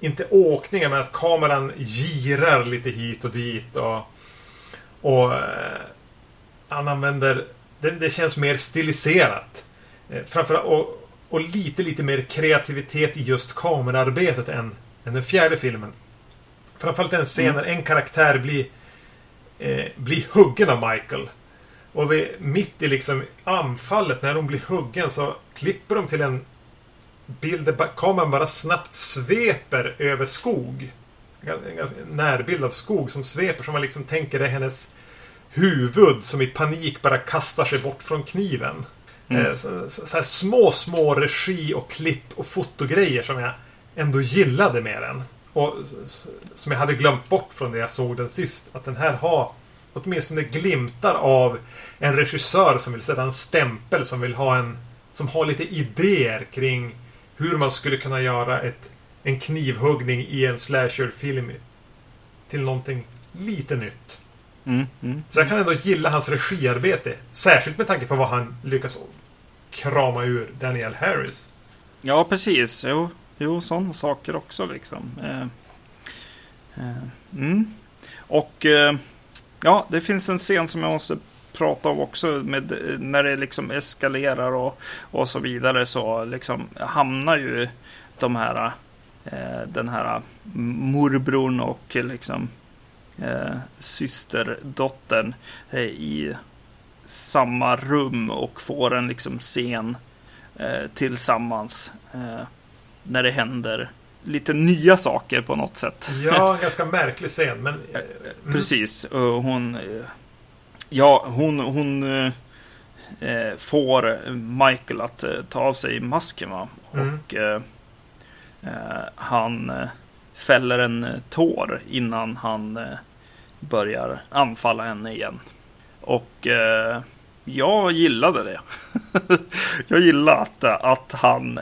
Inte åkningar, men att kameran girar lite hit och dit. Och, och eh, han använder... Det, det känns mer stiliserat. Eh, framförallt, och, och lite, lite mer kreativitet i just kamerarbetet än än den fjärde filmen. Framförallt en scen när en karaktär blir, eh, blir huggen av Michael. Och vi, mitt i liksom anfallet, när hon blir huggen, så klipper de till en bild där kameran bara snabbt sveper över skog. En ganska närbild av skog som sveper, som man liksom tänker är hennes huvud som i panik bara kastar sig bort från kniven. Mm. Eh, Så, så, här små, små regi och klipp och fotogrejer som jag ändå gillade med den. Och som jag hade glömt bort från det jag såg den sist. Att den här har åtminstone glimtar av en regissör som vill sätta en stämpel, som vill ha en... Som har lite idéer kring hur man skulle kunna göra ett, en knivhuggning i en slasherfilm till någonting lite nytt. Mm, mm. Så jag kan ändå gilla hans regiarbete. Särskilt med tanke på vad han lyckas krama ur Daniel Harris. Ja, precis. Jo, jo sådana saker också liksom. Eh, eh, mm. Och eh, ja, det finns en scen som jag måste prata om också. Med, när det liksom eskalerar och, och så vidare så liksom hamnar ju de här eh, den här morbrorn och liksom eh, systerdottern eh, i samma rum och får en liksom scen eh, tillsammans eh, när det händer lite nya saker på något sätt. Ja, en ganska märklig scen, men... eh, mm. Precis. Och hon, eh, ja, hon, hon eh, eh, får Michael att eh, ta av sig masken. Va? Mm. Och eh, eh, han eh, fäller en eh, tår innan han eh, börjar anfalla henne igen. Och eh, jag gillade det. jag gillade att, att han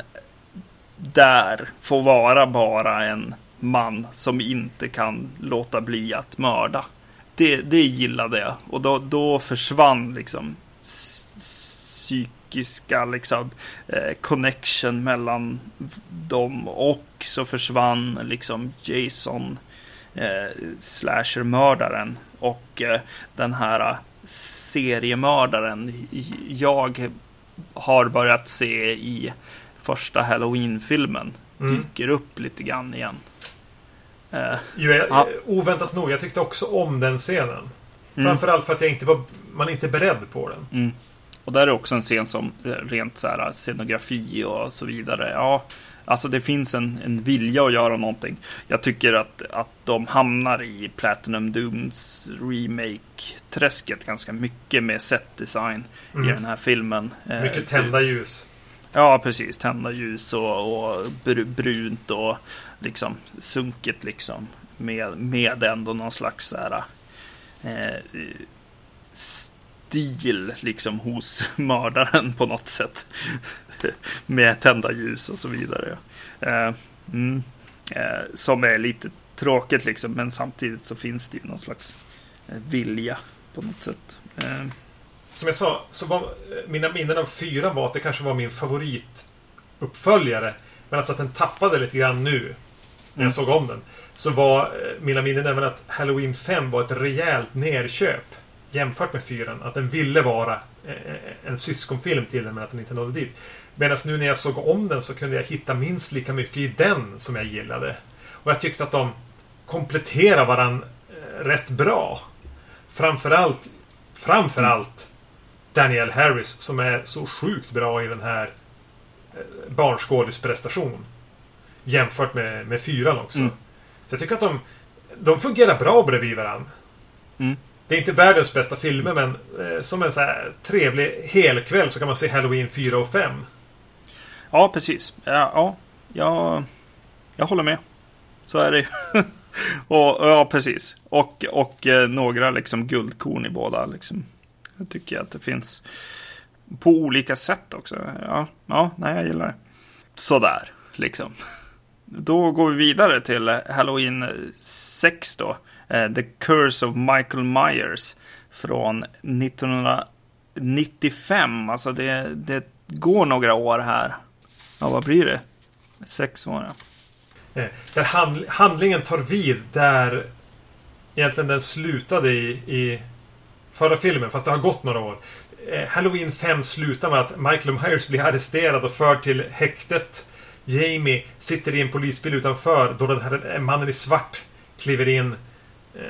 där får vara bara en man som inte kan låta bli att mörda. Det, det gillade jag. Och då, då försvann liksom psykiska liksom, eh, connection mellan dem och så försvann liksom Jason eh, slashermördaren och eh, den här seriemördaren jag har börjat se i första Halloween-filmen Mm. dyker upp lite grann igen. Eh, Jo, jag, Ja. Oväntat nog, jag tyckte också om den scenen. Mm. Framförallt för att jag inte var, man är inte beredd på den. Mm. Och där är också en scen som eh, rent så här scenografi och så vidare. Ja, alltså det finns en, en vilja att göra någonting. Jag tycker att, att de hamnar i Platinum Dooms remake-träsket ganska mycket med set-design i Mm. den här filmen. Eh, Mycket tända ljus. Ja, precis. Tända ljus och, och br- brunt och liksom sunket liksom. Med, med ändå någon slags så här, eh, stil liksom hos mördaren på något sätt. med tända ljus och så vidare. Eh, mm, eh, som är lite tråkigt liksom, men samtidigt så finns det ju någon slags eh, vilja på något sätt. Som jag sa, så var, mina minnen av fyran var att det kanske var min favorituppföljare. Men alltså att den tappade lite grann nu. När jag Mm. såg om den. Så var mina minnen även att Halloween 5 var ett rejält nerköp. Jämfört med fyran. Att den ville vara en syskonfilm till den men att den inte nådde dit. Medan nu när jag såg om den så kunde jag hitta minst lika mycket i den som jag gillade. Och jag tyckte att de kompletterar varandra eh, rätt bra. Framförallt Framförallt Daniel Harris som är så sjukt bra i den här eh, barnskådisprestation. Jämfört med, med fyran också. Mm. Så jag tycker att de, de fungerar bra bredvid varandra. Mm. Det är inte världens bästa filmer men eh, som en så här trevlig helkväll så kan man se Halloween 4 och 5. Ja, precis. Ja, ja jag, jag håller med. Så är det ju. och, Ja, precis. Och, och eh, några liksom guldkorn i båda. Liksom. Jag tycker att det finns på olika sätt också. Ja, ja nej, jag gillar det. Sådär, liksom. Då går vi vidare till Halloween 6 då. Eh, The Curse of Michael Myers. Från 1995. Alltså det, det går några år här. Ja, vad blir det? Sex år, ja. Eh, där hand, handlingen tar vid där egentligen den slutade i, i förra filmen, fast det har gått några år. Eh, Halloween 5 slutar med att Michael Myers blir arresterad och förd till häktet Jamie sitter i en polisbil utanför då den här mannen i svart kliver in. Eh,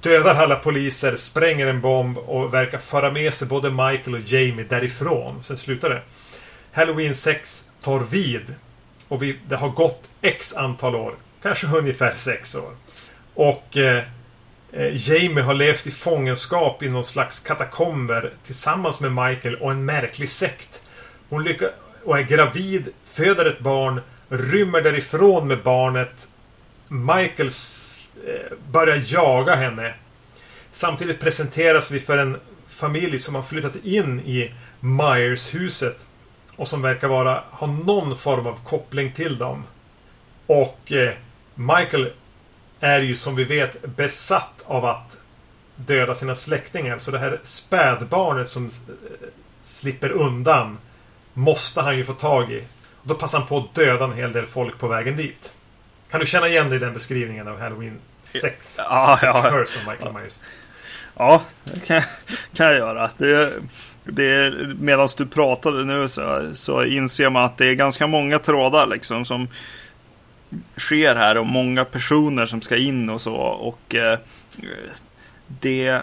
dödar alla poliser, spränger en bomb och verkar föra med sig både Michael och Jamie därifrån. Sen slutar det. Halloween 6 tar vid. Och vi, det har gått X antal år. Kanske ungefär 6 år. Och eh, eh, Jamie har levt i fångenskap i någon slags katakomber tillsammans med Michael och en märklig sekt. Hon lyckas och är gravid, föder ett barn, rymmer därifrån med barnet. Michael eh, börjar jaga henne. Samtidigt presenteras vi för en familj som har flyttat in i Myers-huset. Och som verkar vara, ha någon form av koppling till dem. Och eh, Michael är ju som vi vet besatt av att döda sina släktingar. Så det här spädbarnet som slipper undan måste han ju få tag i. Och då passar han på att döda en hel del folk på vägen dit. Kan du känna igen dig i den beskrivningen av Halloween 6? Ja, ja. Of Michael Myers. Ja, det kan, kan jag göra. Det, det, Medan du pratade nu så, så inser man att det är ganska många trådar liksom som sker här och många personer som ska in och så. Och eh, det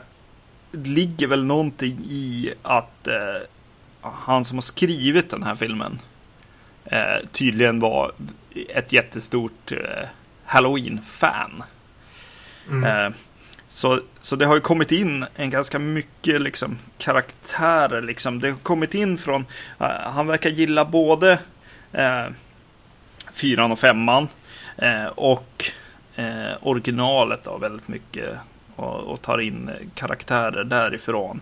ligger väl någonting i att eh, han som har skrivit den här filmen eh, tydligen var ett jättestort eh, Halloween-fan. Mm. Så, så det har ju kommit in en ganska mycket liksom, karaktärer. Liksom. Det har kommit in från, uh, han verkar gilla både uh, fyran och femman uh, och originalet då, väldigt mycket och, och, tar in karaktärer därifrån.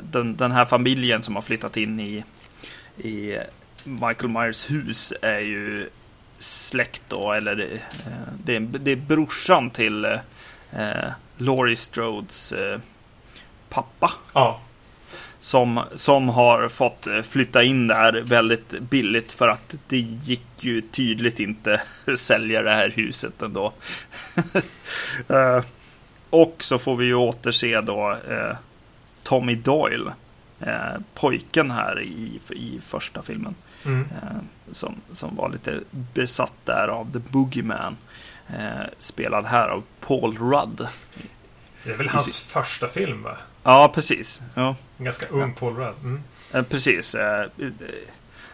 Den, den, här familjen som har flyttat in i, i Michael Myers hus är ju släkt då, eller det, det, det är brorsan till eh, Laurie Strodes eh, pappa. Ja. Som, som har fått eh, flytta in där väldigt billigt för att det gick ju tydligt inte sälja det här huset ändå. eh, och så får vi ju återse då eh, Tommy Doyle. Eh, pojken här i, i första filmen. Mm. Som, som var lite besatt där av The Boogeyman. Eh, spelad här av Paul Rudd. Det är väl hans första film va? Ja, precis. Ja. En ganska ung ja. Paul Rudd. Mm. Eh, precis. Eh,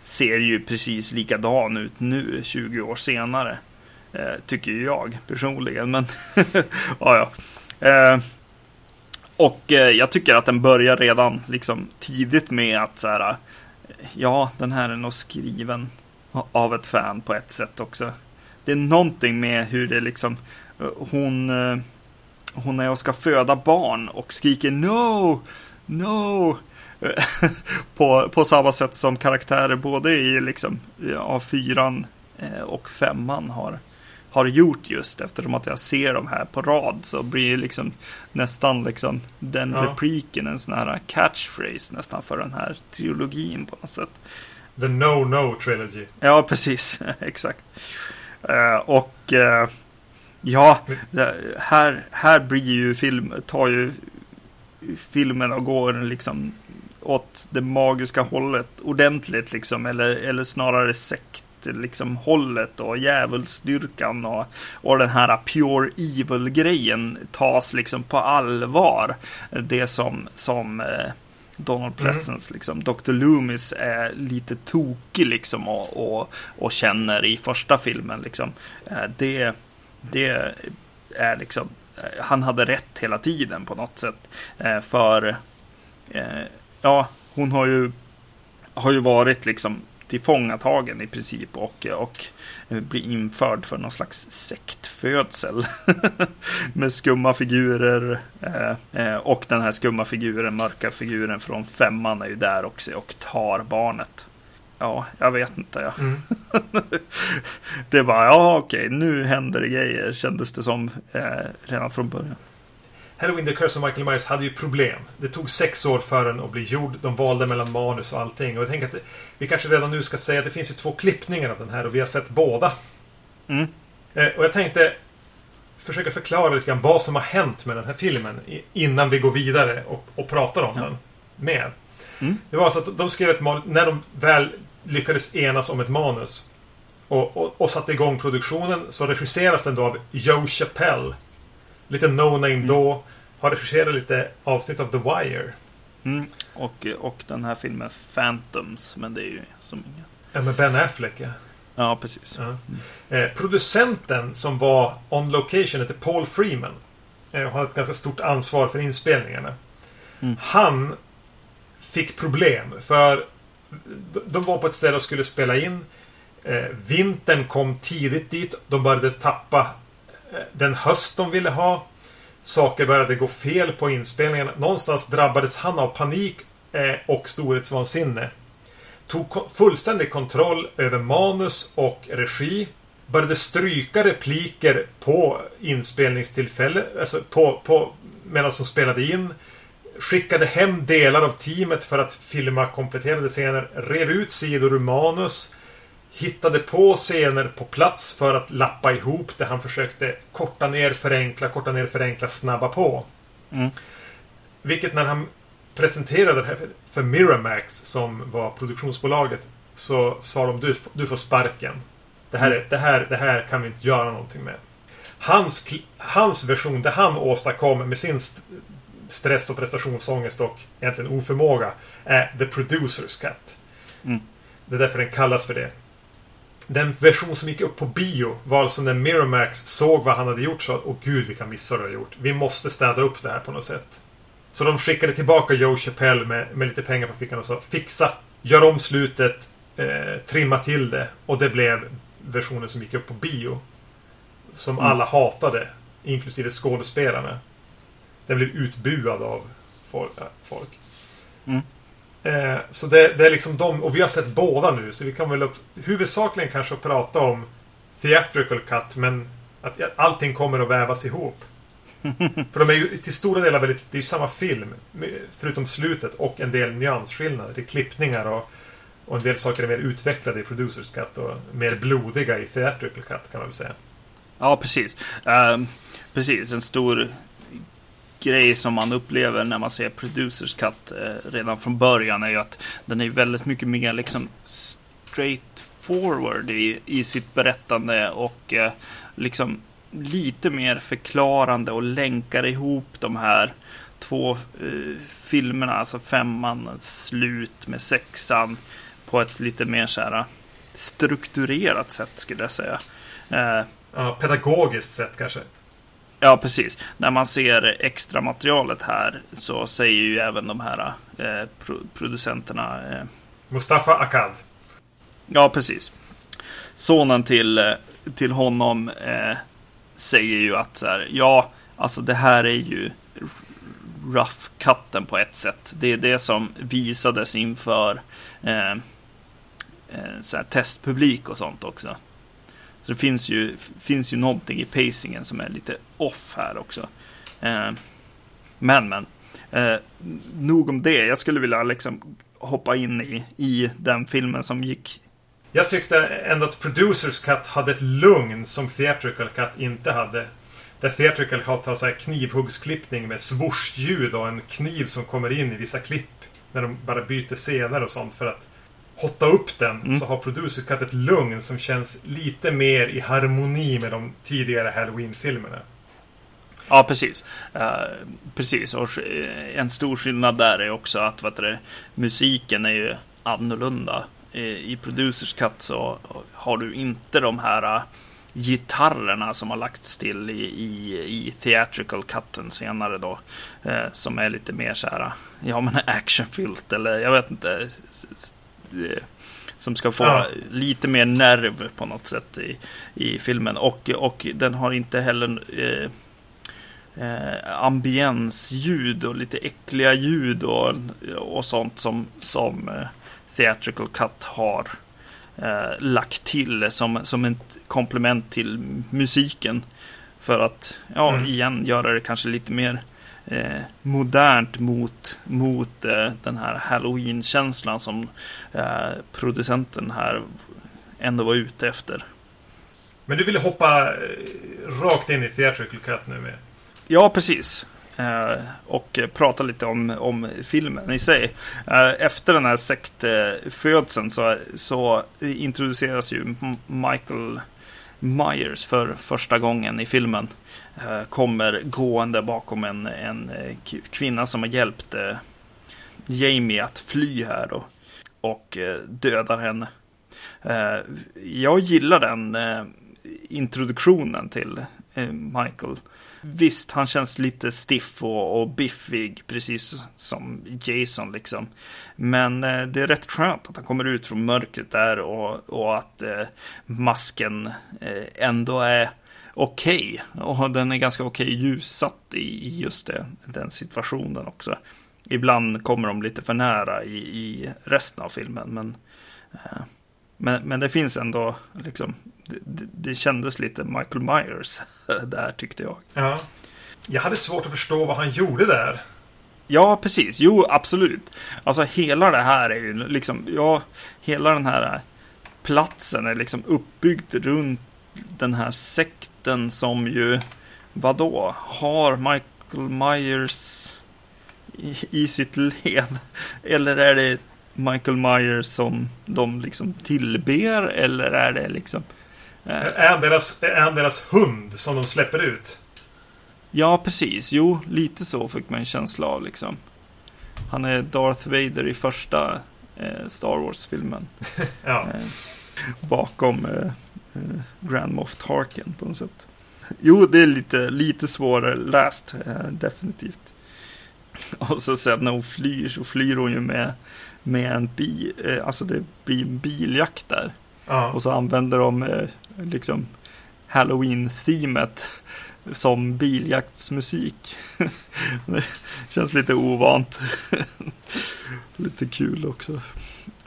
ser ju precis likadan ut nu, 20 år senare. Eh, tycker jag personligen, men ja, ja. Eh, och eh, jag tycker att den börjar redan liksom tidigt med att så här, ja, den här är nog skriven av ett fan på ett sätt också det är någonting med hur det liksom eh, hon eh, hon är och ska föda barn och skriker no, no på, på samma sätt som karaktärer både i liksom ja, fyran eh, och femman har, har gjort just eftersom att jag ser dem här på rad så blir liksom nästan liksom den ja. repliken en sån här catchphrase nästan för den här trilogin på något sätt. The No No Trilogy. Ja, precis. Exakt. Eh, och eh, ja, här, här blir ju film, tar ju filmen och går liksom åt det magiska hållet ordentligt liksom, eller, eller snarare sekt liksom hållet och djävulsdyrkan och, och den här pure evil grejen tas liksom på allvar. Det som, som eh, Donald. Pleasence, mm. liksom. Dr. Loomis är lite tokig liksom och, och, och känner i första filmen liksom. Eh, det, det är liksom, eh, han hade rätt hela tiden på något sätt. Eh, för, ja, hon har ju, har ju varit liksom tillfångatagen i princip och, och bli införd för någon slags sektfödsel. med skumma figurer. Eh, eh, och den här skumma figuren, mörka figuren från femman är ju där också och tar barnet. Ja, jag vet inte. Ja. Mm. det var, ja okej, nu händer det grejer kändes det som eh, redan från början. Halloween the Curse of Michael Myers hade ju problem. Det tog sex år för den att bli gjord. De valde mellan manus och allting. Och jag tänker att vi kanske redan nu ska säga att det finns ju två klippningar av den här och vi har sett båda. Mm. Eh, och jag tänkte försöka förklara lite grann vad som har hänt med den här filmen innan vi går vidare och, och pratar om ja. den mer. Mm. Det var så att de skrev ett manus när de väl lyckades enas om ett manus. Och, och, och satte igång produktionen. Så regisseras den då av Joe Chappelle. Lite no-name då. Har regisserat lite avsnitt av The Wire. Mm. Och, och den här filmen Phantoms, men det är ju som ingen. Ja, med Ben Affleck ja. Ja, precis. Ja. Eh, producenten som var on location heter Paul Freeman. Eh, och har ett ganska stort ansvar för inspelningarna. Mm. Han fick problem för de var på ett ställe och skulle spela in. Eh, vintern kom tidigt dit. De började tappa eh, den höst de ville ha. Saker började gå fel på inspelningarna. Någonstans drabbades han av panik eh, och storhetsvansinne. Tog fullständig kontroll över manus och regi. Började stryka repliker på inspelningstillfälle. Alltså på, på, medan de spelade in. Skickade hem delar av teamet för att filma kompletterande scener. Rev ut sidor ur manus. Hittade på scener på plats för att lappa ihop det han försökte korta ner, förenkla, korta ner, förenkla, snabba på. Mm. Vilket när han presenterade det här för- Miramax som var produktionsbolaget så sa de du, du får sparken. Det här, är, det, här, det här kan vi inte göra någonting med. Hans, hans version, det han åstadkom med sin st- stress och prestationsångest och egentligen oförmåga är The Producers Cut. Mm. Det är därför den kallas för det. Den version som gick upp på bio var alltså när Miramax såg vad han hade gjort så Åh gud vilka missar du har gjort. Vi måste städa upp det här på något sätt. Så de skickade tillbaka Joe Chappelle med, med lite pengar på fickan och sa Fixa! Gör om slutet. Eh, trimma till det. Och det blev versionen som gick upp på bio. Som Mm. alla hatade. Inklusive skådespelarna. Den blev utbuad av folk. Folk. Mm. Eh, så det, det är liksom de, och vi har sett båda nu, så vi kan väl upp, huvudsakligen kanske prata om theatrical cut, men att allting kommer att vävas ihop. För de är ju till stora delar väldigt, det är ju samma film, förutom slutet och en del nyansskillnader i klippningar och, och en del saker är mer utvecklade i producers cut och mer blodiga i theatrical cut kan man väl säga. Ja, precis. Ehm, precis, en stor grej som man upplever när man ser Producers Cut eh, redan från början är ju att den är väldigt mycket mer liksom straight forward i, i sitt berättande och eh, liksom lite mer förklarande och länkar ihop de här två eh, filmerna, alltså femman, slut med sexan på ett lite mer så här eh, strukturerat sätt skulle jag säga. Eh, Ja, pedagogiskt sett kanske. Ja, precis. När man ser extra materialet här så säger ju även de här eh, pro- producenterna. Eh, Mustafa Akkad. ja, precis. Sonen till, eh, till honom eh, säger ju att så här, ja, alltså det här är ju rough cutten på ett sätt. Det är det som visades inför eh, eh, så här, testpublik och sånt också. Så det finns ju, finns ju någonting i pacingen som är lite off här också. Eh, men, men. Eh, nog om det. Jag skulle vilja liksom hoppa in i, i den filmen som gick. Jag tyckte ändå att Producers Cut hade ett lugn som Theatrical Cut inte hade. Där Theatrical Cut har så här knivhuggsklippning med swoosh-ljud och en kniv som kommer in i vissa klipp. När de bara byter scener och sånt för att hotta upp den. Mm. Så har Producers Cut ett lugn som känns lite mer i harmoni med de tidigare Halloween-filmerna. Ja, precis. Eh, precis. Och eh, en stor skillnad där är också att vad det, musiken är ju annorlunda. I, I Producers Cut så har du inte de här eh, gitarrerna som har lagts till i, i, i Theatrical Cutten senare då. Eh, som är lite mer så här, ja men actionfyllt eller jag vet inte. Som ska få Ja. lite mer nerv på något sätt i, i filmen. Och, och den har inte heller eh, eh, ambiensljud och lite äckliga ljud och, och sånt som, som eh, Theatrical Cut har eh, lagt till som, som ett komplement till musiken. För att, ja, Mm. igen göra det kanske lite mer eh, modernt mot, mot eh, den här halloween-känslan som eh, producenten här ändå var ute efter. Men du ville hoppa eh, rakt in i Theatrical Cut nu med. Ja, precis. Eh, och prata lite om, om filmen i sig. Eh, efter den här sektfödseln så, så introduceras ju Michael Myers för första gången i filmen. Eh, kommer gående bakom en, en kvinna som har hjälpt Jamie att fly här då. Och dödar henne. Jag gillar den introduktionen till Michael Visst, han känns lite stiff och, och biffig, precis som Jason liksom. Men eh, det är rätt skönt att han kommer ut från mörkret där och, och att eh, masken eh, ändå är okej. Okay. Och den är ganska okej okay ljussatt i, just det, den situationen också. Ibland kommer de lite för nära i, i resten av filmen, men, eh, men, men det finns ändå liksom det, det, kändes lite Michael Myers där tyckte jag. Ja. Jag hade svårt att förstå vad han gjorde där. Ja, precis. Jo, absolut. Alltså hela det här är ju liksom, ja, hela den här platsen är liksom uppbyggd runt den här sekten som ju, vadå, har Michael Myers i, i sitt led? Eller är det Michael Myers som de liksom tillber? Eller är det liksom är han, deras, är han deras hund som de släpper ut? Ja, precis. Jo, lite så fick man en känsla av liksom. Han är Darth Vader i första eh, Star Wars-filmen. ja. eh, bakom eh, eh, Grand Moff Tarkin på något sätt. Jo, det är lite, lite svårare läst, eh, definitivt. Och så sen när hon flyr så flyr hon ju med, med en bil, eh, alltså det blir en biljakt där. Ja. Och så använder de eh, liksom Halloween-teamet som biljaktsmusik. det känns lite ovant. lite kul också.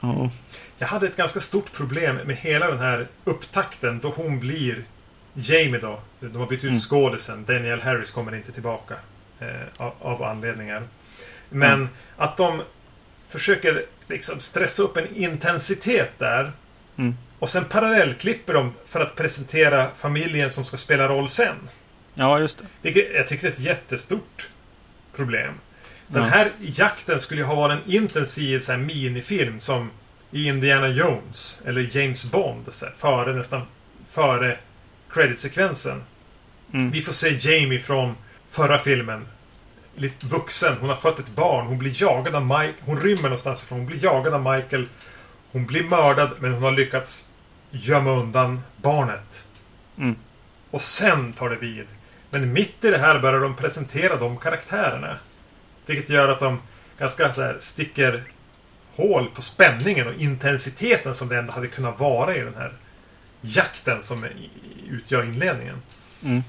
Ja. Jag hade ett ganska stort problem med hela den här upptakten då hon blir Jamie då. De har bytt ut mm. skådisen. Daniel Harris kommer inte tillbaka. Eh, av, av, anledningar. Men mm. att de försöker liksom stressa upp en intensitet där. Mm. Och sen parallellklipper de för att presentera familjen som ska spela roll sen. Ja, just det. Vilket jag tycker är ett jättestort problem. Den ja. här jakten skulle ju ha varit en intensiv så här, minifilm som i Indiana Jones eller James Bond. Så här, före nästan före creditsekvensen. Mm. Vi får se Jamie från förra filmen. Lite vuxen. Hon har fött ett barn. Hon blir jagad av Mike. Hon rymmer någonstans ifrån. Hon blir jagad av Michael. Hon blir mördad men hon har lyckats gömma undan barnet. Mm. Och sen tar det vid. Men mitt i det här börjar de presentera de karaktärerna. Vilket gör att de ganska så här sticker hål på spänningen och intensiteten som det ändå hade kunnat vara i den här jakten som utgör inledningen. Mm.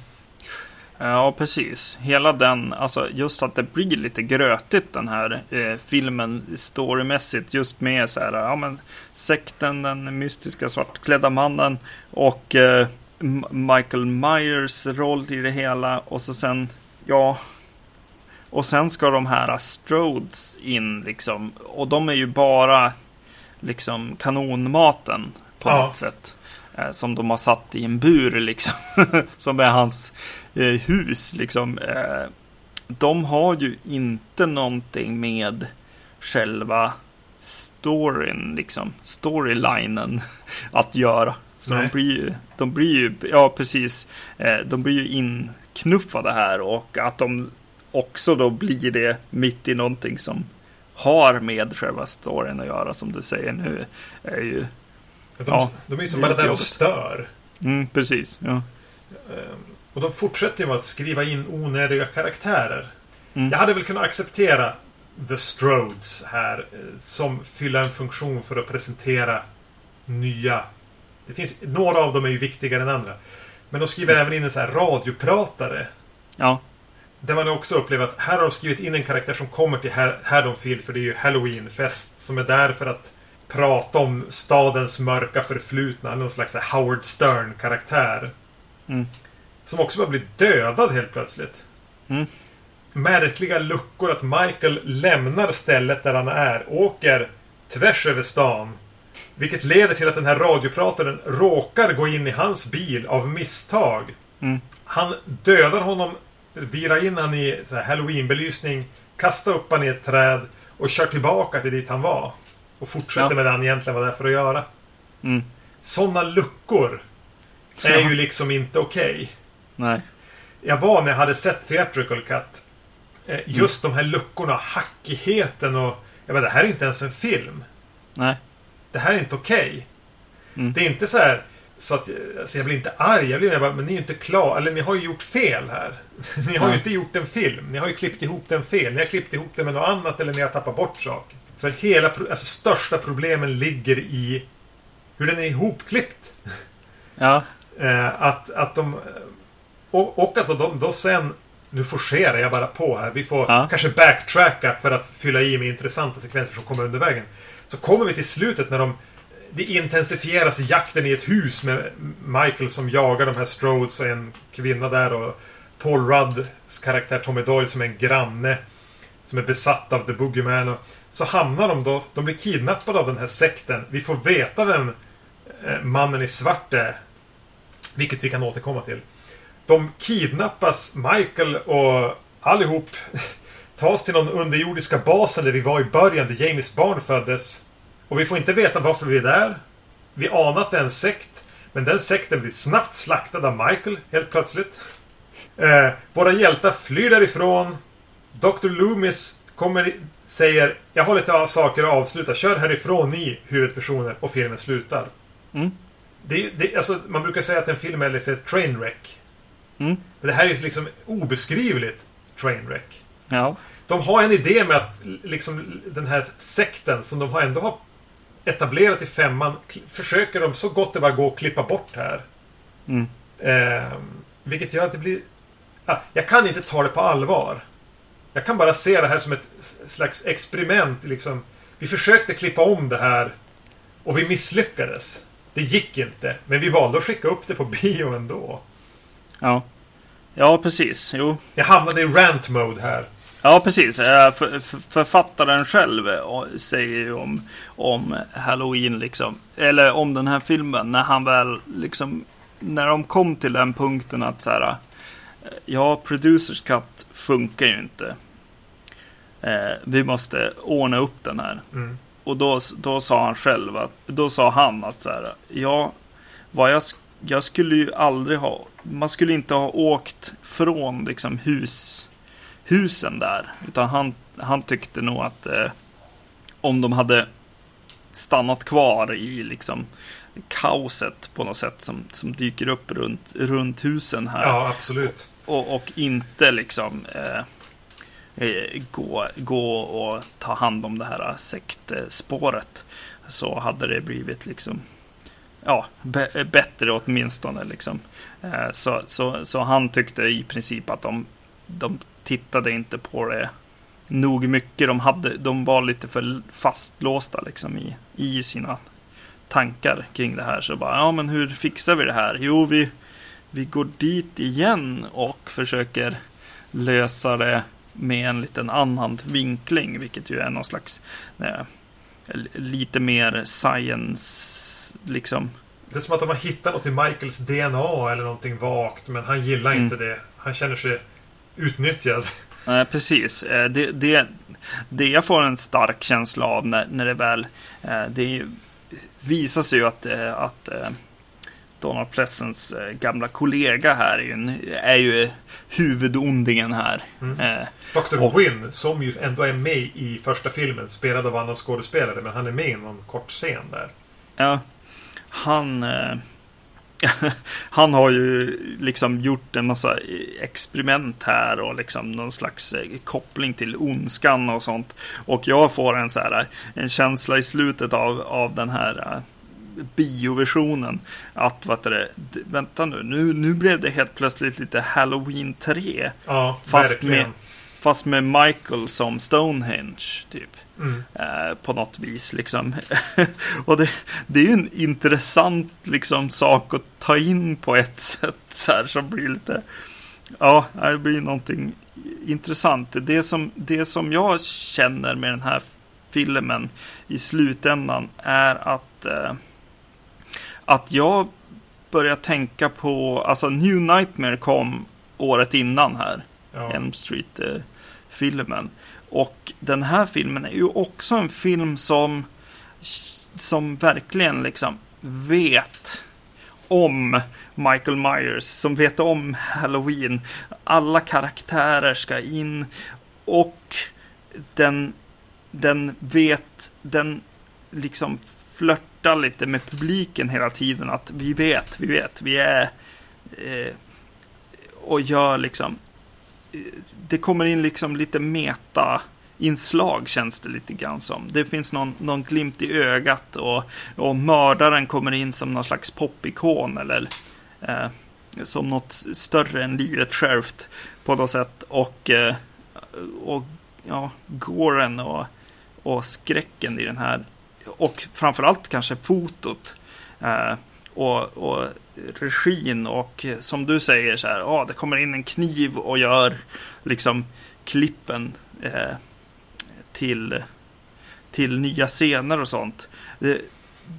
Ja, precis. Hela den, alltså just att det blir lite grötigt den här eh, filmen storymässigt. Just med så här, ja men sekten, den mystiska svartklädda mannen och eh, Michael Myers roll i det hela. Och så sen, ja. Och sen ska de här Strodes in liksom. Och de är ju bara liksom kanonmaten på ja. något sätt. Eh, som de har satt i en bur liksom. som är hans Eh, hus liksom. Eh, de har ju inte någonting med själva storyn, liksom, storylinen att göra. Så de blir, ju, de blir ju, ja precis, eh, de blir ju inknuffade här och att de också då blir det mitt i någonting som har med själva storyn att göra som du säger nu. Är ju, de, ja, de är ju som bara där och stör. Mm, precis, ja. Um och de fortsätter med att skriva in onödiga karaktärer. Mm. Jag hade väl kunnat acceptera The Strodes här eh, som fyller en funktion för att presentera nya... Det finns, några av dem är ju viktigare än andra. Men de skriver mm. även in en sån här radiopratare. Ja. Där man också upplever att här har de skrivit in en karaktär som kommer till Haddonfield för det är ju Halloweenfest. Som är där för att prata om stadens mörka förflutna. Någon slags Howard Stern-karaktär. Mm. Som också bara blir dödad helt plötsligt. Mm. Märkliga luckor att Michael lämnar stället där han är. Åker tvärs över stan. Vilket leder till att den här radioprataren råkar gå in i hans bil av misstag. Mm. Han dödar honom vira in han i halloween-belysning, kasta upp han i ett träd och kör tillbaka till dit han var. Och fortsätter Ja. med det han egentligen var där för att göra. Mm. Sådana luckor är Ja. ju liksom inte okej. Nej. Jag var när jag hade sett Theatrical Cut. eh, Just de här luckorna, hackigheten och... Jag bara, det här är inte ens en film. Nej. Det här är inte okej. Mm. Det är inte så här... Så att, alltså jag blir inte arg. Jag blir jag bara, men ni är ju inte klara. Eller ni har ju gjort fel här. Ni har ju inte gjort en film. Ni har ju klippt ihop den fel. Ni har klippt ihop den med något annat eller ni har tappat bort saker. För hela, alltså största problemen ligger i hur den är ihopklippt. Ja. Eh, att, att de... Och, och att de då sen... Nu forcerar jag bara på här. Vi får Ja. kanske backtracka för att fylla i med intressanta sekvenser som kommer under vägen. Så kommer vi till slutet när de... Det intensifieras jakten i ett hus med Michael som jagar de här Strodes och en kvinna där och Paul Rudds karaktär Tommy Doyle som är en granne som är besatt av The Boogeyman. Och så hamnar de då... De blir kidnappade av den här sekten. Vi får veta vem eh, mannen i svart är. Vilket vi kan återkomma till. De kidnappas, Michael och allihop tas till någon underjordiska basen där vi var i början, där James barn föddes. Och vi får inte veta varför vi är där. Vi anar att det är en sekt. Men den sekten blir snabbt slaktad av Michael, helt plötsligt. Eh, våra hjältar flyr därifrån. Dr. Loomis kommer, säger Jag har lite saker att avsluta. Kör härifrån ni huvudpersoner. Och filmen slutar. Mm. Det, det, alltså, man brukar säga att en film är liksom ett trainwreck. Mm. Men det här är ju liksom obeskrivligt trainwreck. Ja. De har en idé med att liksom den här sekten som de har ändå har etablerat i femman försöker de så gott det bara går att klippa bort här. Mm. Eh, vilket gör att det blir... Ah, jag kan inte ta det på allvar. Jag kan bara se det här som ett slags experiment. Liksom. Vi försökte klippa om det här och vi misslyckades. Det gick inte, men vi valde att skicka upp det på bio ändå. Ja. Ja, precis. Jo. Jag hamnade i rant mode här. Ja, precis. Eh, för- för- Författaren själv eh, säger ju om, om Halloween, liksom. Eller om den här filmen, när han väl liksom... När de kom till den punkten att så här... eh, Ja, Producers Cut funkar ju inte. Eh, vi måste ordna upp den här. Mm. Och då, då sa han själv att, då sa han att så här, ja, vad jag, jag skulle ju aldrig ha, man skulle inte ha åkt från liksom hus, husen där. Utan han, han tyckte nog att eh, om de hade stannat kvar i liksom kaoset på något sätt som, som dyker upp runt, runt husen här Ja, absolut. och, och inte liksom eh, eh, gå, gå och ta hand om det här sektspåret så hade det blivit liksom ja, bättre åtminstone liksom. Eh, så, så, så han tyckte i princip att de, de tittade inte på det nog mycket. De, hade, de var lite för fastlåsta liksom i, i sina tankar kring det här. Så bara, ja men hur fixar vi det här? Jo, vi, vi går dit igen och försöker lösa det med en liten annan vinkling, vilket ju är någon slags eh, lite mer science, liksom. Det är som att de har hittat något i Michaels DNA eller någonting vagt. Men han gillar Mm. inte det. Han känner sig utnyttjad. Eh, precis. Eh, det, det, det jag får en stark känsla av när, när det väl eh, det visar sig ju att, eh, att Donald Pleasants gamla kollega här är ju, en, är ju huvudondingen här. Mm. Dr. Och- Wynn, som ju ändå är med i första filmen, spelad av annan skådespelare. Men han är med i någon kort scen där. Ja, han, han har ju liksom gjort en massa experiment här och liksom någon slags eh, koppling till ondskan och sånt. Och jag får en så här en känsla i slutet av, av den här eh, bioversionen att vad det, vänta nu, nu, nu blev det helt plötsligt lite Halloween 3. Ja, Fast verkligen. med, fast med Michael som Stonehenge typ Mm. eh, på något vis liksom. och det, det är ju en intressant liksom sak att ta in på ett sätt så här som blir lite, ja, det blir någonting intressant. Det som, det som jag känner med den här filmen i slutändan är att, eh, att jag börjar tänka på, alltså New Nightmare kom året innan här. Ja. Elm filmen Och den här filmen är ju också en film som, som verkligen liksom vet om Michael Myers, som vet om Halloween. Alla karaktärer ska in och den, den vet, den liksom flörtar lite med publiken hela tiden. Att vi vet, vi vet, vi är eh, och gör liksom det kommer in liksom lite meta inslag känns det lite grann som. Det finns någon, någon glimt i ögat och, och mördaren kommer in som någon slags popikon eller eh, som något större än livet självt på något sätt. Och, eh, och ja, gåren och, och skräcken i den här. Och framförallt kanske fotot. Eh, och, och regin och som du säger så här, ah, det kommer in en kniv och gör liksom klippen eh, till, till nya scener och sånt. Det,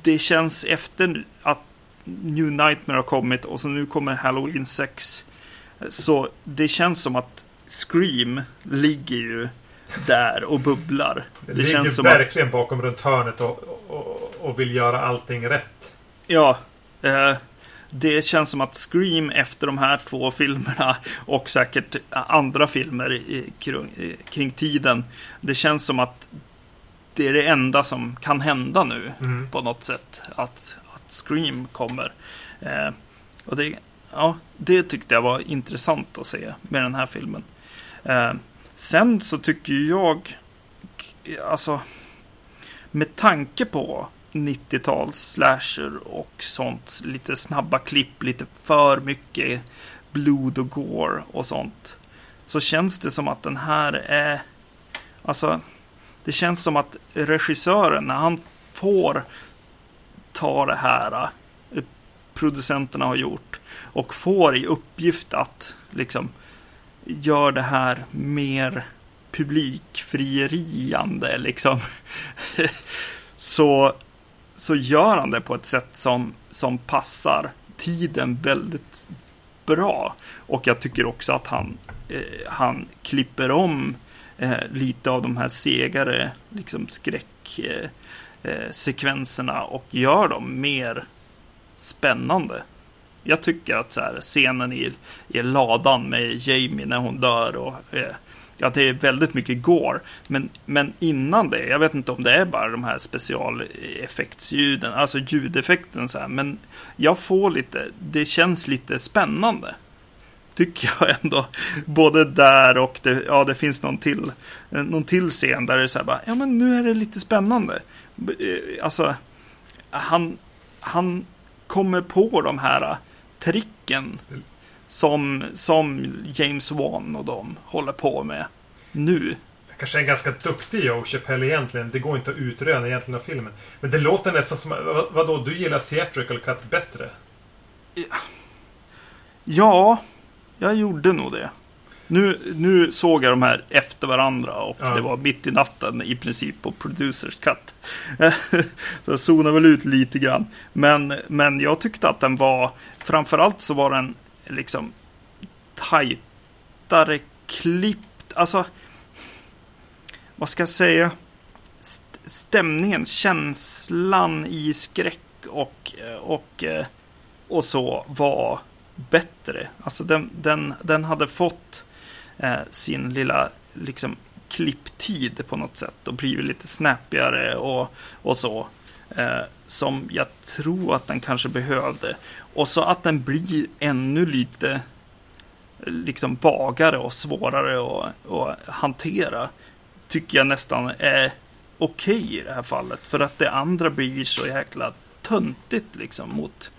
det känns efter att New Nightmare har kommit och så nu kommer Halloween 6. Så det känns som att Scream ligger ju där och bubblar. Det, Det ligger känns som verkligen bakom runt hörnet och, och, och vill göra allting rätt. Ja, eh, det känns som att Scream efter de här två filmerna och säkert andra filmer kring tiden. Det känns som att det är det enda som kan hända nu Mm. på något sätt. Att, att Scream kommer. Eh, och det, ja, det tyckte jag var intressant att se med den här filmen. Eh, sen så tycker jag, alltså, med tanke på 90-tals slasher och sånt. Lite snabba klipp, lite för mycket blod och gore och sånt. Så känns det som att den här är... Alltså, det känns som att regissören, när han får ta det här eh, producenterna har gjort och får i uppgift att liksom gör det här mer publikfrieriande liksom. så, så gör han det på ett sätt som, som passar tiden väldigt bra. Och jag tycker också att han, eh, han klipper om eh, lite av de här segare liksom skräcksekvenserna eh, eh, och gör dem mer spännande. Jag tycker att så här, scenen i, i ladan med Jamie när hon dör och eh, ja, det är väldigt mycket gore. Men, men innan det, jag vet inte om det är bara de här specialeffektsljuden, alltså ljudeffekten så här, men jag får lite, det känns lite spännande. Tycker jag ändå. Både där och det, ja, det finns någon till, någon till scen där det är så här bara, ja men nu är det lite spännande. Eh, alltså, han, han kommer på de här eh, tricken som, som James Wan och de håller på med nu. Jag kanske är en ganska duktig Joe Chappelle egentligen. Det går inte att utröna egentligen av filmen. Men det låter nästan som... Vad, vadå? Du gillar theatrical cut bättre? Ja, jag gjorde nog det. Nu, nu såg jag de här efter varandra och Ja. det var mitt i natten i princip på Producers Cut. så jag zonade väl ut lite grann. Men, men jag tyckte att den var, framförallt så var den liksom tajtare klippt. Alltså, vad ska jag säga? St- stämningen, känslan i skräck och, eh, och, eh, och så var bättre. Alltså den, den, den hade fått eh, sin lilla liksom, klipptid på något sätt och blivit lite snappigare och, och så. Eh, som jag tror att den kanske behövde. Och så att den blir ännu lite liksom vagare och svårare att, att hantera. Tycker jag nästan är okej i det här fallet. För att det andra blir så jäkla töntigt liksom mot,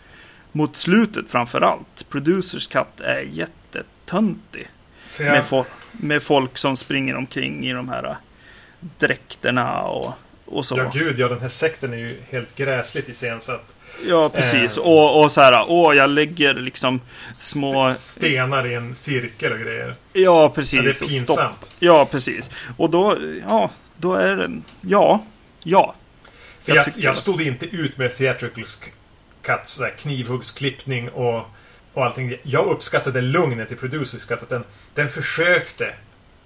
mot slutet framför allt. Producers Cut är jättetöntig. För Med, jag, fo- med folk som springer omkring i de här dräkterna och, och så. ja, gud ja. Den här sekten är ju helt gräsligt iscensatt. Ja, precis. Eh. Och, och så här, åh, jag lägger liksom små... Stenar i en cirkel och grejer. Ja, precis. Ja, det är pinsamt. Ja, precis. Och då, ja, då är den... Ja, ja. För Jag jag, jag stod inte ut med theatrical cuts, knivhuggsklippning och, och allting. Jag uppskattade lugnet i Producers Cut. Att den, den försökte.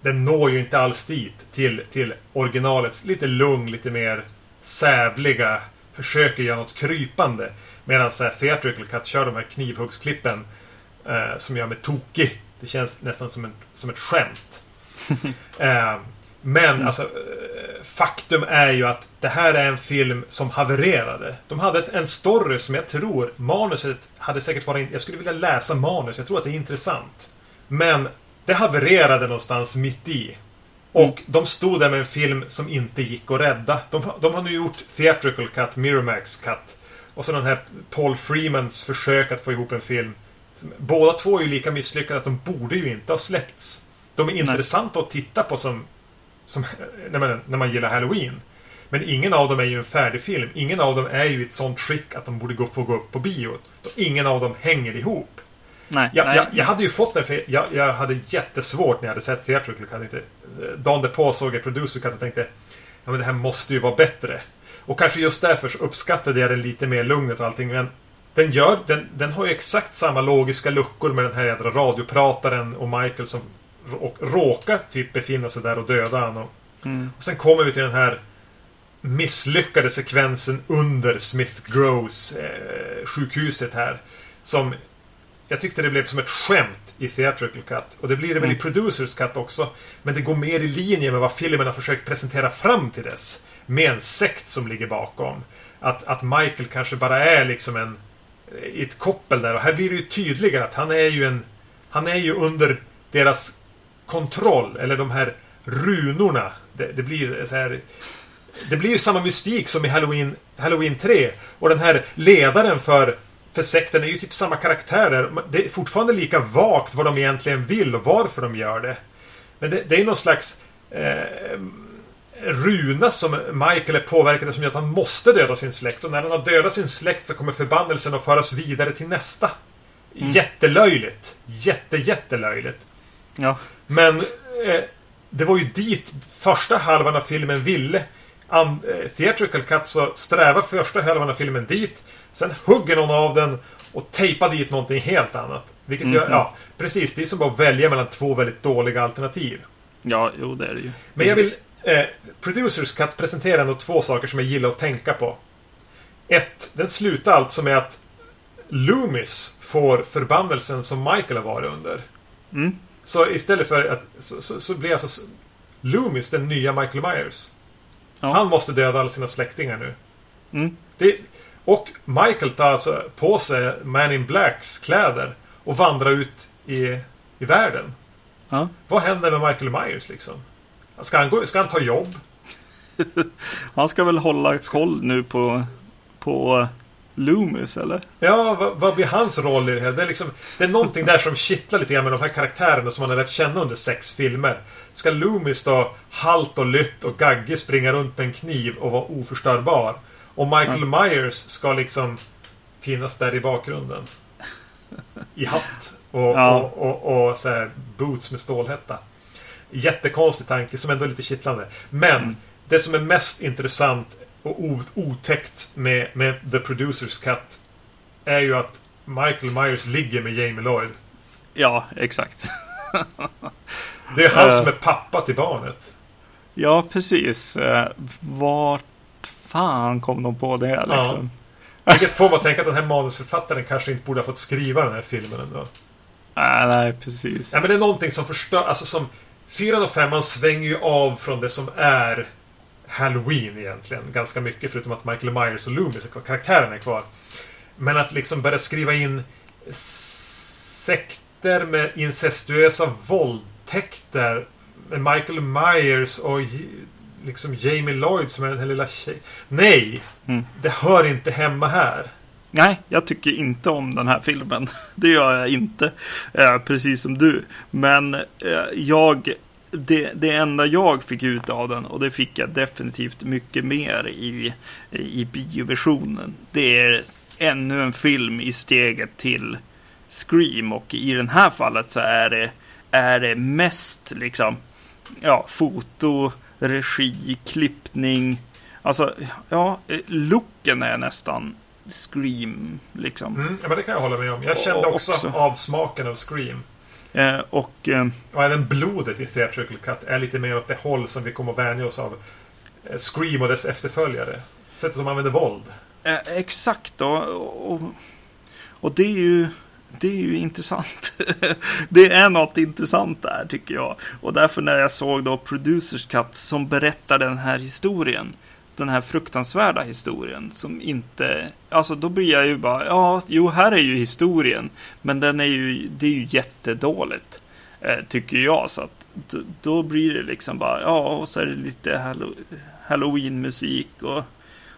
Den når ju inte alls dit till, till originalets lite lugn, lite mer sävliga. Försöker göra något krypande. Medan så här, Theatrical Cut kör de här knivhuggsklippen. Eh, som gör mig tokig. Det känns nästan som, en, som ett skämt. eh, men mm. alltså, eh, faktum är ju att det här är en film som havererade. De hade ett, en story som jag tror, manuset hade säkert varit... Jag skulle vilja läsa manus, jag tror att det är intressant. Men det havererade någonstans mitt i. Och mm. de stod där med en film som inte gick att rädda. De, de har nu gjort Theatrical Cut, Miramax Cut. Och så den här Paul Freemans försök att få ihop en film. Båda två är ju lika misslyckade att de borde ju inte ha släppts. De är intressanta att titta på som som, när, man, när man gillar Halloween. Men ingen av dem är ju en färdig film. Ingen av dem är ju i ett sånt skick att de borde gå, få gå upp på bio. Ingen av dem hänger ihop. Nej, jag, nej. Jag, jag, hade ju fått den för jag, jag hade jättesvårt när jag hade sett Theatrical Cut. Dagen därpå såg jag Producer Cut och tänkte Ja men det här måste ju vara bättre. Och kanske just därför så uppskattade jag den lite mer lugnet och allting. Men den, gör, den, den har ju exakt samma logiska luckor med den här jädra radioprataren och Michael som och råka typ befinna sig där och döda honom. Mm. Och sen kommer vi till den här misslyckade sekvensen under Smith Groves eh, sjukhuset här. Som jag tyckte det blev som ett skämt i Theatrical Cut. Och det blir det väl i mm. Producers Cut också. Men det går mer i linje med vad filmen har försökt presentera fram till dess. Med en sekt som ligger bakom. Att, att Michael kanske bara är liksom en... I ett koppel där. Och här blir det ju tydligare att han är ju en... Han är ju under deras kontroll, eller de här runorna. Det, det blir så här... Det blir ju samma mystik som i Halloween, Halloween 3. Och den här ledaren för, för sekten är ju typ samma karaktär där. Det är fortfarande lika vagt vad de egentligen vill och varför de gör det. Men det, det är någon slags eh, runa som Michael är påverkad som gör att han måste döda sin släkt. Och när han har dödat sin släkt så kommer förbannelsen att föras vidare till nästa. Mm. Jättelöjligt. Jätte, jättelöjligt. Ja. Men eh, det var ju dit första halvan av filmen ville. Eh, theatrical cut så strävar första halvan av filmen dit. Sen hugger någon av den och tejpar dit någonting helt annat. Vilket mm -hmm. gör, mhm. ja, precis. Det är som bara att välja mellan två väldigt dåliga alternativ. Ja, jo det är det ju. Men jag vill... Eh, Producers Cut presenterar ändå två saker som jag gillar att tänka på. Ett, den slutar alltså med att Loomis får förbannelsen som Michael har varit under. Mm. Så istället för att... Så, så, så blir alltså Loomis den nya Michael Myers. Ja. Han måste döda alla sina släktingar nu. Mm. Det, och Michael tar alltså på sig Man in Blacks kläder och vandrar ut i, i världen. Ja. Vad händer med Michael Myers liksom? Ska han, gå, ska han ta jobb? han ska väl hålla koll nu på, på Loomis eller? Ja, vad, vad, blir hans roll i det här? Det är, liksom, det är någonting där som kittlar lite grann med de här karaktärerna som man har lärt känna under sex filmer. Ska Loomis då halt och lytt och gaggig springa runt med en kniv och vara oförstörbar? Och Michael ja. Myers ska liksom finnas där i bakgrunden. I hatt och, ja. och, och, och, så här, boots med stålhätta. Jättekonstig tanke som ändå är lite kittlande. Men mm. det som är mest intressant och otäckt med, med The Producers Cut är ju att Michael Myers ligger med Jamie Lloyd. Ja, exakt. det är han som är pappa till barnet. Ja, precis. Uh, vart fan kom de på det liksom? Ja. Vilket får man tänka att den här manusförfattaren kanske inte borde ha fått skriva den här filmen ändå. Uh, nej, precis. Ja, men det är någonting som förstör... Alltså som... Fyran och femman svänger ju av från det som är Halloween egentligen. Ganska mycket förutom att Michael Myers och Loomis, karaktären är kvar. Men att liksom börja skriva in sekter med incestuösa våldtäkter. Med Michael Myers och liksom Jamie Lloyd som är den här lilla tjejen. Nej! Mm. Det hör inte hemma här. Nej, jag tycker inte om den här filmen. Det gör jag inte. Eh, precis som du. Men eh, jag det, det enda jag fick ut av den, och det fick jag definitivt mycket mer i, i bioversionen, det är ännu en film i steget till Scream. Och i det här fallet så är det, är det mest liksom, ja, foto, regi, klippning. Alltså, ja, looken är nästan Scream. Liksom. Mm, ja, men det kan jag hålla med om. Jag kände också, också- avsmaken av Scream. Eh, och eh, Och även blodet i Theatrical Cut är lite mer åt det håll som vi kommer att vänja oss av eh, Scream och dess efterföljare. Sättet de använder våld. eh, exakt och, och, och det är ju det är ju intressant. det är något intressant där tycker jag. Och därför när jag såg då Producers Cut som berättar den här historien. Den här fruktansvärda historien som inte... Alltså då blir jag ju bara, ja, jo, här är ju historien. Men den är ju, det är ju jättedåligt. Eh, tycker jag. Så att då, blir det liksom bara, ja, och så är det lite halloween-musik och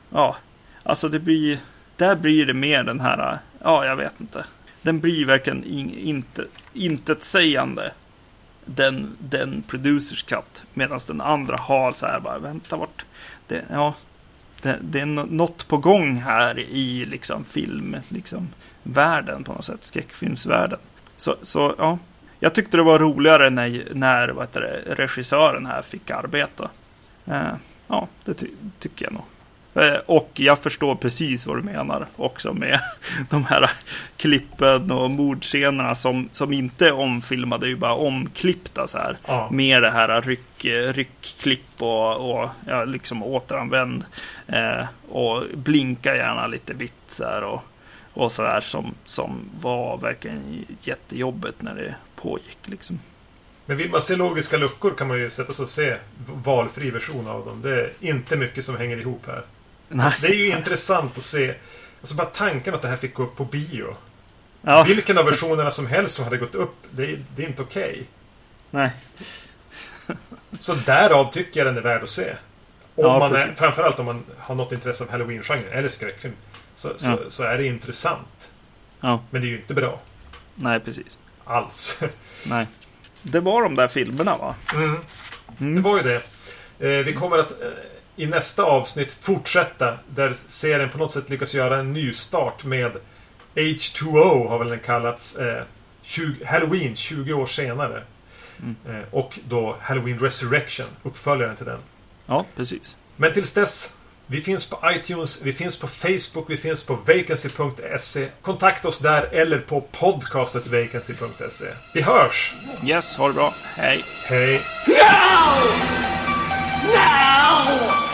ja, alltså det blir, där blir det mer den här, ja, jag vet inte. Den blir verkligen in, inte, intetsägande. Den, den producers cut. Medan den andra har så här bara, vänta vart, det, ja, det, det är något på gång här i liksom film, liksom världen på något sätt, skräckfilmsvärlden. Så, så ja, jag tyckte det var roligare när, när vad heter det, regissören här fick arbeta. Eh, ja, det ty tycker jag nog. Eh, och jag förstår precis vad du menar också med de här klippen och mordscenerna som, som inte är omfilmade, ju bara omklippta så här. Ja. Med det här ryck, ryckklipp och, och ja, liksom återanvänd. Eh, och blinka gärna lite vitt så här och, och så där som, som var verkligen jättejobbigt när det pågick liksom. Men vill man se logiska luckor kan man ju sätta sig och se valfri version av dem. Det är inte mycket som hänger ihop här. Nej. Det är ju intressant att se. Alltså bara tanken att det här fick gå upp på bio. Ja, Vilken av versionerna som helst som hade gått upp, det är, det är inte okej. nej. Så därav tycker jag den är värd att se. Om Ja, man är, framförallt om man har något intresse av halloween-genren eller skräckfilm. Så, så, Ja. så är det intressant. Ja, Men det är ju inte bra. nej precis. Alls. Nej. Det var de där filmerna va? Mm. Det Mm. var ju det. Eh, vi kommer att eh, i nästa avsnitt fortsätta där serien på något sätt lyckas göra en ny start med H2O har väl den kallats. Eh, 20, Halloween 20 år senare. Mm. Eh, och då Halloween Resurrection, uppföljaren till den. Ja, precis. Men tills dess, vi finns på iTunes, vi finns på Facebook, vi finns på vacancy.se. Kontakta oss där eller på podcastetvacancy.se. Vi hörs! Yes, ha det bra. Hej. Hej! now!